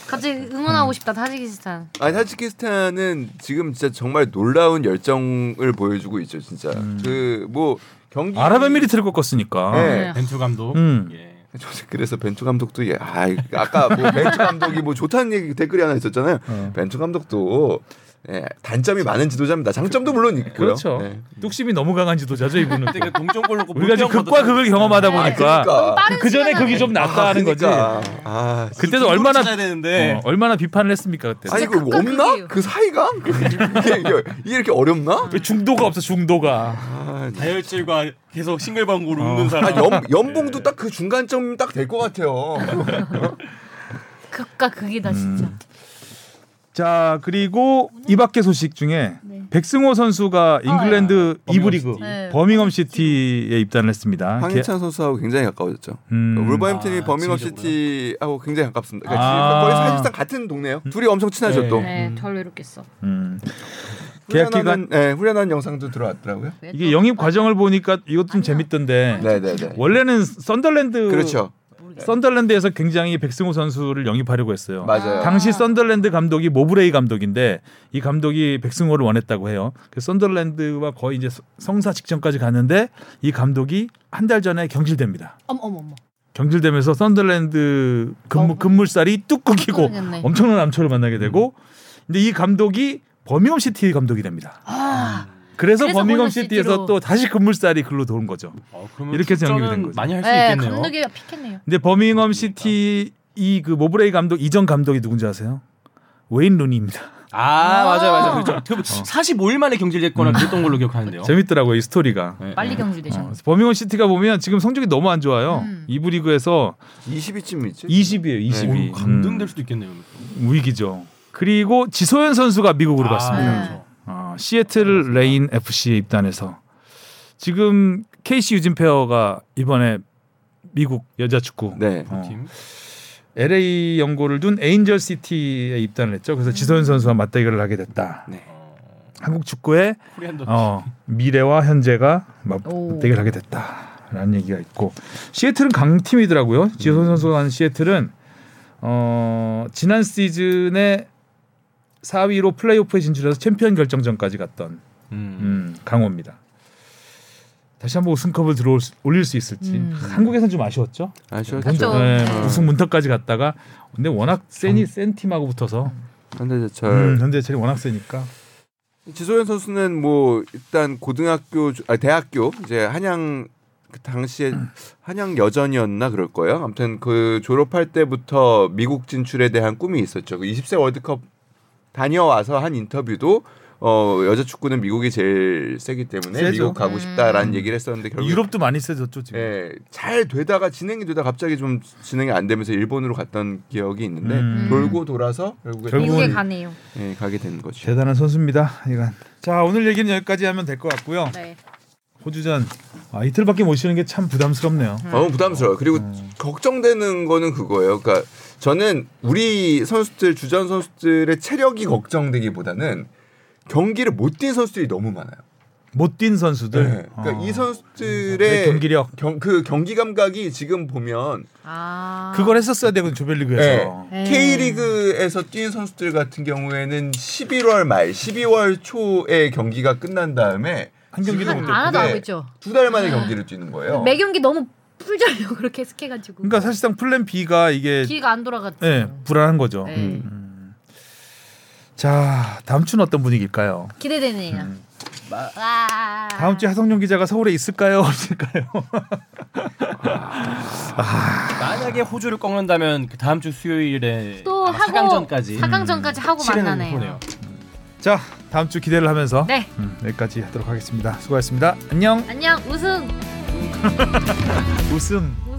갑자기 응원하고 싶다 타지키스탄. 아니 타지키스탄은 지금 진짜 정말 놀라운 열정을 보여주고 있죠, 진짜. 그뭐 경기 아랍에미리트를 꺾었으니까. 네. 네. 벤투 감독. 음. 예. 저- 그래서 벤투 감독도 예, 아 아까 뭐 벤투 감독이 뭐 좋다는 얘기 댓글이 하나 있었잖아요. 어. 벤투 감독도 예, 단점이 많은 지도자입니다. 장점도 물론 있고요. 그렇죠. 네. 뚝심이 너무 강한 지도자죠 이분은. 그때 그 동점골 넣고 우리가 지금 극과 극을 경험하다 네. 보니까 그러니까. 그 전에 극이 좀. 낫다 하는 거지. 그러니까. 아, 그때도 얼마나 되는데 어, 얼마나 비판을 했습니까 그때. 아니 그 없나? 극이에요. 그 사이가? 이게, 이렇게 어렵나? 왜 중도가 없어 중도가. 아, 다혈질과 계속 싱글벙글로 어. 웃는 사람. 아 연, 연봉도 딱그 중간점 딱 될 것 같아요. [laughs] 극과 극이다 진짜. 자 그리고 이 밖의 소식 중에 네. 백승호 선수가 잉글랜드 아, 이부 버밍엄 리그 시티. 네. 버밍엄 시티에 입단을 했습니다. 황희찬 선수하고 굉장히 가까워졌죠. 음. 울버햄튼이 아, 버밍엄? 시티하고 굉장히 가깝습니다. 그러니까 아. 거의 사실상 같은 동네예요. 둘이 엄청 친하죠 네. 또. 네, 덜 외롭겠어. 음. 계약 기간 네, 훈련한 영상도 들어왔더라고요. 이게 영입 과정을 보니까 이것도 좀 재밌던데 네네네. 원래는 썬덜랜드 그렇죠. 썬덜랜드에서 굉장히 백승호 선수를 영입하려고 했어요. 맞아요. 당시 썬덜랜드 감독이 모브레이 감독인데 이 감독이 백승호를 원했다고 해요. 그래서 썬덜랜드와 거의 이제 성사 직전까지 갔는데 이 감독이 한 달 전에 경질됩니다. 어머 어머 어머. 경질되면서 썬덜랜드 급물 어. 급물살이 뚝 끊기고. 엄청난 암초를 만나게 되고 근데 이 감독이 버밍엄 시티 감독이 됩니다. 아, 그래서 그래서 버밍엄 시티에서. 또 다시 급물살이 글로 도는 거죠. 어, 그러면 이렇게 해서 출전은 된 거죠. 많이 할수 네, 있겠네요. 감독이 픽했네요. 근데 버밍엄 시티 이 그 모브레이 감독 이전 감독이 누군지 아세요? 웨인 루니입니다. 아, 아. 맞아요, 맞아요. 그렇죠. 그 45일 만에 경질됐거나 그랬던 걸로 기억하는데요. [laughs] 재밌더라고요 이 스토리가. 네, 빨리 네. 경질되죠. 어, 그래서 버밍엄 시티가 보면 지금 성적이 너무 안 좋아요. 음. 이부 리그에서 20위쯤 있지. 20이에요. 22. 오, 강등될 수도 있겠네요. 음, 위기죠. 그리고 지소연 선수가 미국으로 아, 갔습니다. 네. 어, 시애틀 레인 FC에 입단해서 지금 케이시 유진 페어가 이번에 미국 여자 축구 네. 어, 팀. LA 연고를 둔 에인절 시티에 입단을 했죠. 그래서 지소연 선수와 맞대결을 하게 됐다. 네. 한국 축구의 어, 미래와 현재가 오. 맞대결을 하게 됐다라는 얘기가 있고 시애틀은 강팀이더라고요. 지소연 선수가 간 시애틀은 어, 지난 시즌에 4위로 플레이오프에 진출해서 챔피언 결정전까지 갔던 음. 음, 강호입니다. 다시 한번 우승컵을 들어 올릴 수 있을지 음. 한국에서는 좀 아쉬웠죠. 아쉬웠죠. 네, 어. 우승 문턱까지 갔다가 근데 워낙 세니 센 팀하고 붙어서 현대제철. 음, 현대철이 워낙 세니까 지소연 선수는 뭐 일단 고등학교 아 대학교 이제 한양 그 당시에 한양 여전이었나 그럴 거예요. 아무튼 그 졸업할 때부터 미국 진출에 대한 꿈이 있었죠. 그 20세 월드컵 다녀와서 한 인터뷰도 어 여자 축구는 미국이 제일 세기 때문에 세죠. 미국 가고 음. 싶다라는 얘기를 했었는데 결국 유럽도 많이 세졌죠 지금. 예, 잘 되다가 진행이 되다 갑자기 좀 진행이 안 되면서 일본으로 갔던 기억이 있는데 음. 돌고 돌아서 결국에 결국은- 미국에 가네요. 예, 가게 된 거죠. 대단한 선수입니다. 이건. 자 오늘 얘기는 여기까지 하면 될 것 같고요. 네. 호주전 아, 이틀밖에 못 쉬는 게 참 부담스럽네요. 어 부담스러워. 요 그리고 음. 걱정되는 거는 그거예요. 그러니까 저는 우리 선수들 주전 선수들의 체력이 걱정되기보다는 경기를 못 뛴 선수들이 너무 많아요. 못 뛴 선수들. 네. 그러니까 어. 이 네, 선수들의 경기력 경, 그 경기 감각이 지금 보면 아. 그걸 했었어야 되거든 조별리그에서. 네. K리그에서 뛴 선수들 같은 경우에는 11월 말, 12월 초에 경기가 끝난 다음에 한 경기도 한- 못안 뛰고. 네. 하고 있죠. 두 달 만에 경기를 뛰는 거예요. 매 경기 너무 풀전력 [laughs] 그렇게 해석해가지고 그러니까 사실상 플랜 B가 이게 기회가 안 돌아갔죠. 예, 불안한 거죠. 네. 음. 자 다음 주는 어떤 분위기일까요? 기대되네요. 와. 다음 주에 하성룡 기자가 서울에 있을까요? [laughs] 없을까요? 만약에 호주를 꺾는다면 그 다음 주 수요일에 또 하고 4강전까지 4강전까지 하고 치르는 만나네요. 거네요. 자 다음 주 기대를 하면서 네. 음, 여기까지 하도록 하겠습니다. 수고하셨습니다. 안녕. 안녕 우승. [laughs] 우승.